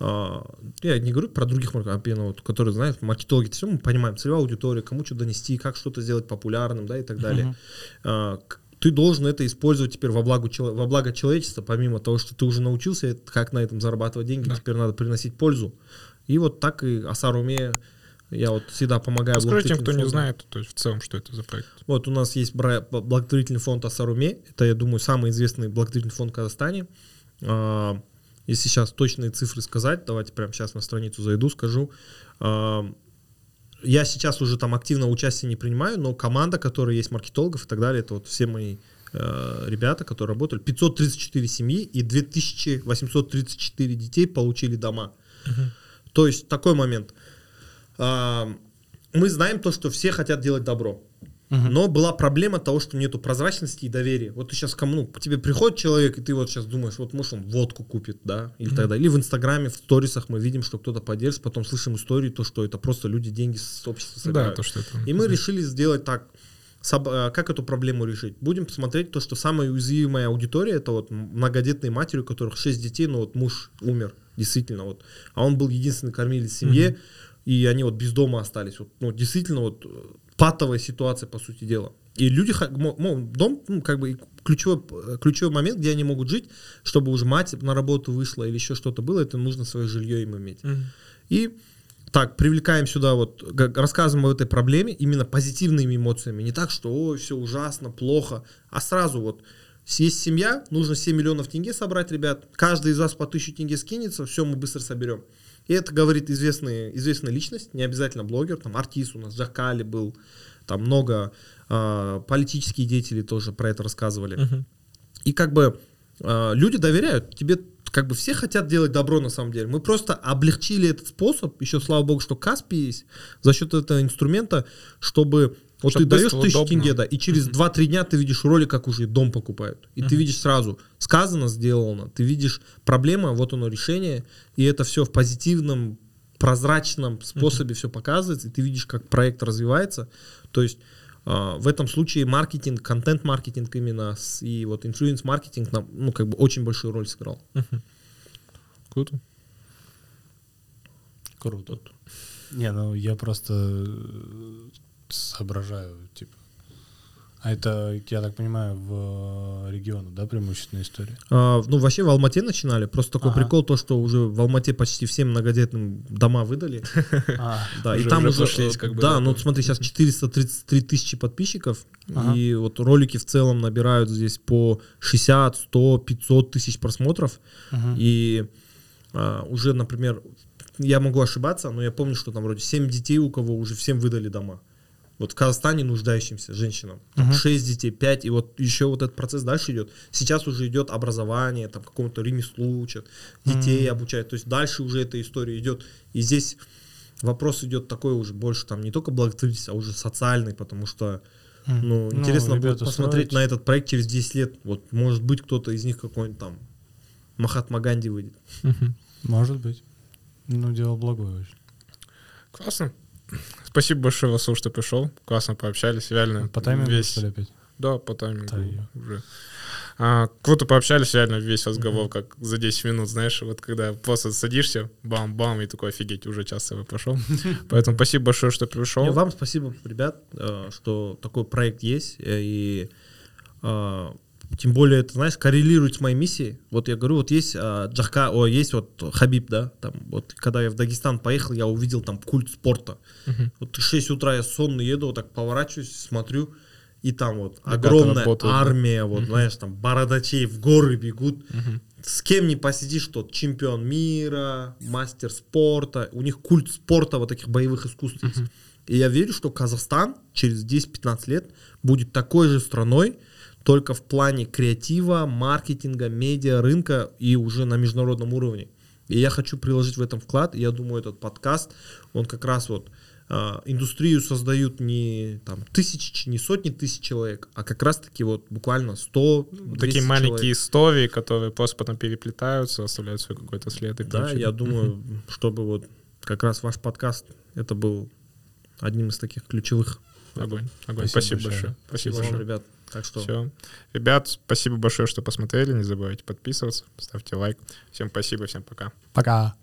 Speaker 1: я не говорю про других маркетологов, а которые знают, маркетологи, все мы понимаем, целевая аудитория, кому что донести, как что-то сделать популярным, да, и так далее. А, ты должен это использовать теперь во благо, во благо человечества, помимо того, что ты уже научился, как на этом зарабатывать деньги, теперь надо приносить пользу. И вот так и Асаруме я вот всегда помогаю
Speaker 2: Расскажи тем, кто не
Speaker 1: фондам.
Speaker 2: знает, то есть в целом, что это за проект.
Speaker 1: Вот у нас есть благотворительный фонд Асаруме. Это, я думаю, самый известный благотворительный фонд в Казахстане. Если сейчас точные цифры сказать, давайте прямо сейчас на страницу зайду, скажу. Я сейчас уже там активно участие не принимаю, но команда, которая есть маркетологов и так далее, это вот все мои э, ребята, которые работали. 534 семьи и 2834 детей получили дома. То есть такой момент. Мы знаем то, что все хотят делать добро. Но была проблема того, что нету прозрачности и доверия. Вот ты сейчас кому, ну, к тебе приходит человек, и ты вот сейчас думаешь, вот может он водку купит, да, или далее. Или в Инстаграме, в сторисах мы видим, что кто-то поддержит, потом слышим историю, то, что это просто люди деньги с общества
Speaker 2: Да,
Speaker 1: собирают.
Speaker 2: то, что это...
Speaker 1: И мы решили сделать так. Э, Как эту проблему решить? Будем посмотреть то, что самая уязвимая аудитория это вот многодетные матери, у которых 6 детей, но вот муж умер, действительно, вот. А он был единственный кормилец в семье, и они вот без дома остались. Вот, ну, действительно, вот э, патовая ситуация, по сути дела. И люди, дом, ну, как бы ключевой, э, ключевой момент, где они могут жить, чтобы уже мать на работу вышла или еще что-то было, это нужно свое жилье им иметь. И так, привлекаем сюда, вот, рассказываем об этой проблеме именно позитивными эмоциями. Не так, что, ой, все ужасно, плохо, а сразу вот есть семья, нужно 7 миллионов тенге собрать, ребят. Каждый из вас по 1000 тенге скинется, все, мы быстро соберем. И это говорит известный, известная личность, не обязательно блогер, там артист у нас, Джакали был, там много э, политические деятели тоже про это рассказывали.
Speaker 2: Мгм.
Speaker 1: И как бы э, люди доверяют, тебе как бы все хотят делать добро на самом деле. Мы просто облегчили этот способ, еще слава богу, что Каспи есть, за счет этого инструмента, чтобы вот ты даешь тысячу
Speaker 2: удобно.
Speaker 1: тенге, да, и через 2-3 дня ты видишь ролик, как уже дом покупают. И ты видишь сразу, сказано, сделано, ты видишь проблема, вот оно решение, и это все в позитивном, прозрачном способе все показывается, и ты видишь, как проект развивается. То есть а, в этом случае маркетинг, контент-маркетинг именно с- и вот инфлюенс-маркетинг нам, ну, как бы очень большую роль сыграл.
Speaker 2: Круто.
Speaker 4: Круто. Не, ну я просто э, соображаю, типа. А это, я так понимаю, в э, региону, да, преимущественная история?
Speaker 1: А, ну, вообще в Алмате начинали. Просто такой
Speaker 4: Ага.
Speaker 1: прикол, то, что уже в Алмате почти всем многодетным дома выдали.
Speaker 4: А,
Speaker 1: Да, и там
Speaker 2: уже
Speaker 1: уже, э,
Speaker 2: как бы,
Speaker 1: да,
Speaker 2: да,
Speaker 1: ну смотри, сейчас 433 тысячи подписчиков,
Speaker 4: Ага.
Speaker 1: и вот ролики в целом набирают здесь по 60, 100, 500 тысяч просмотров, и а, уже, например, я могу ошибаться, но я помню, что там вроде 7 детей у кого уже всем выдали дома. Вот в Казахстане нуждающимся женщинам. Там
Speaker 4: Мгм.
Speaker 1: 6 детей, 5, и вот еще вот этот процесс дальше идет. Сейчас уже идет образование, там какому-то ремеслу учат, детей обучают. То есть дальше уже эта история идет. И здесь вопрос идет такой уже больше, там не только благотворительность, а уже социальный, потому что
Speaker 4: М.
Speaker 1: ну, интересно будет посмотреть
Speaker 4: строят.
Speaker 1: на этот проект через 10 лет. Вот, может быть, кто-то из них какой-нибудь там Махатма Ганди выйдет.
Speaker 4: Может быть. Ну, дело благое очень.
Speaker 2: Классно. Спасибо большое, Васул, что пришел. Классно пообщались, реально.
Speaker 4: По таймингу,
Speaker 2: весь...
Speaker 4: что ли, опять?
Speaker 2: Да, по таймингу
Speaker 4: Да,
Speaker 2: уже. А, круто пообщались, реально весь разговор, как за 10 минут, знаешь, вот когда просто садишься, бам-бам, и такой, офигеть, уже час целый прошел. Поэтому спасибо большое, что пришел.
Speaker 1: Вам спасибо, ребят, э, что такой проект есть. э, И э, тем более, это, знаешь, коррелирует с моей миссией. Вот я говорю, вот есть э, Джака, о, есть вот Хабиб, да, там, вот когда я в Дагестан поехал, я увидел там культ спорта.
Speaker 2: Мгм.
Speaker 1: Вот в 6 утра я сонный еду, вот так поворачиваюсь, смотрю, и там вот
Speaker 2: Ребята
Speaker 1: огромная
Speaker 2: работают, да.
Speaker 1: армия, вот, знаешь, там бородачей в горы бегут.
Speaker 2: Мгм.
Speaker 1: С кем не посидишь, тот чемпион мира, мастер спорта. У них культ спорта, вот таких боевых искусств есть. И я верю, что Казахстан через 10-15 лет будет такой же страной, только в плане креатива, маркетинга, медиа, рынка и уже на международном уровне. И я хочу приложить в этом вклад. И я думаю, этот подкаст, он как раз вот а, индустрию создают не там тысячи, не сотни тысяч человек, а как раз таки вот буквально 100
Speaker 2: Ну, Такие маленькие истории, которые просто потом переплетаются, оставляют свой какой-то след. И
Speaker 1: Да,
Speaker 2: прочее.
Speaker 1: я думаю, чтобы вот как раз ваш подкаст, это был одним из таких ключевых.
Speaker 2: Огонь, огонь.
Speaker 4: Спасибо
Speaker 2: Спасибо, большое. Спасибо
Speaker 1: Спасибо вам,
Speaker 2: большое.
Speaker 1: ребят. Так что
Speaker 2: Все. Ребят, спасибо большое, что посмотрели. Не забывайте подписываться, ставьте лайк. Всем спасибо, всем пока.
Speaker 4: Пока.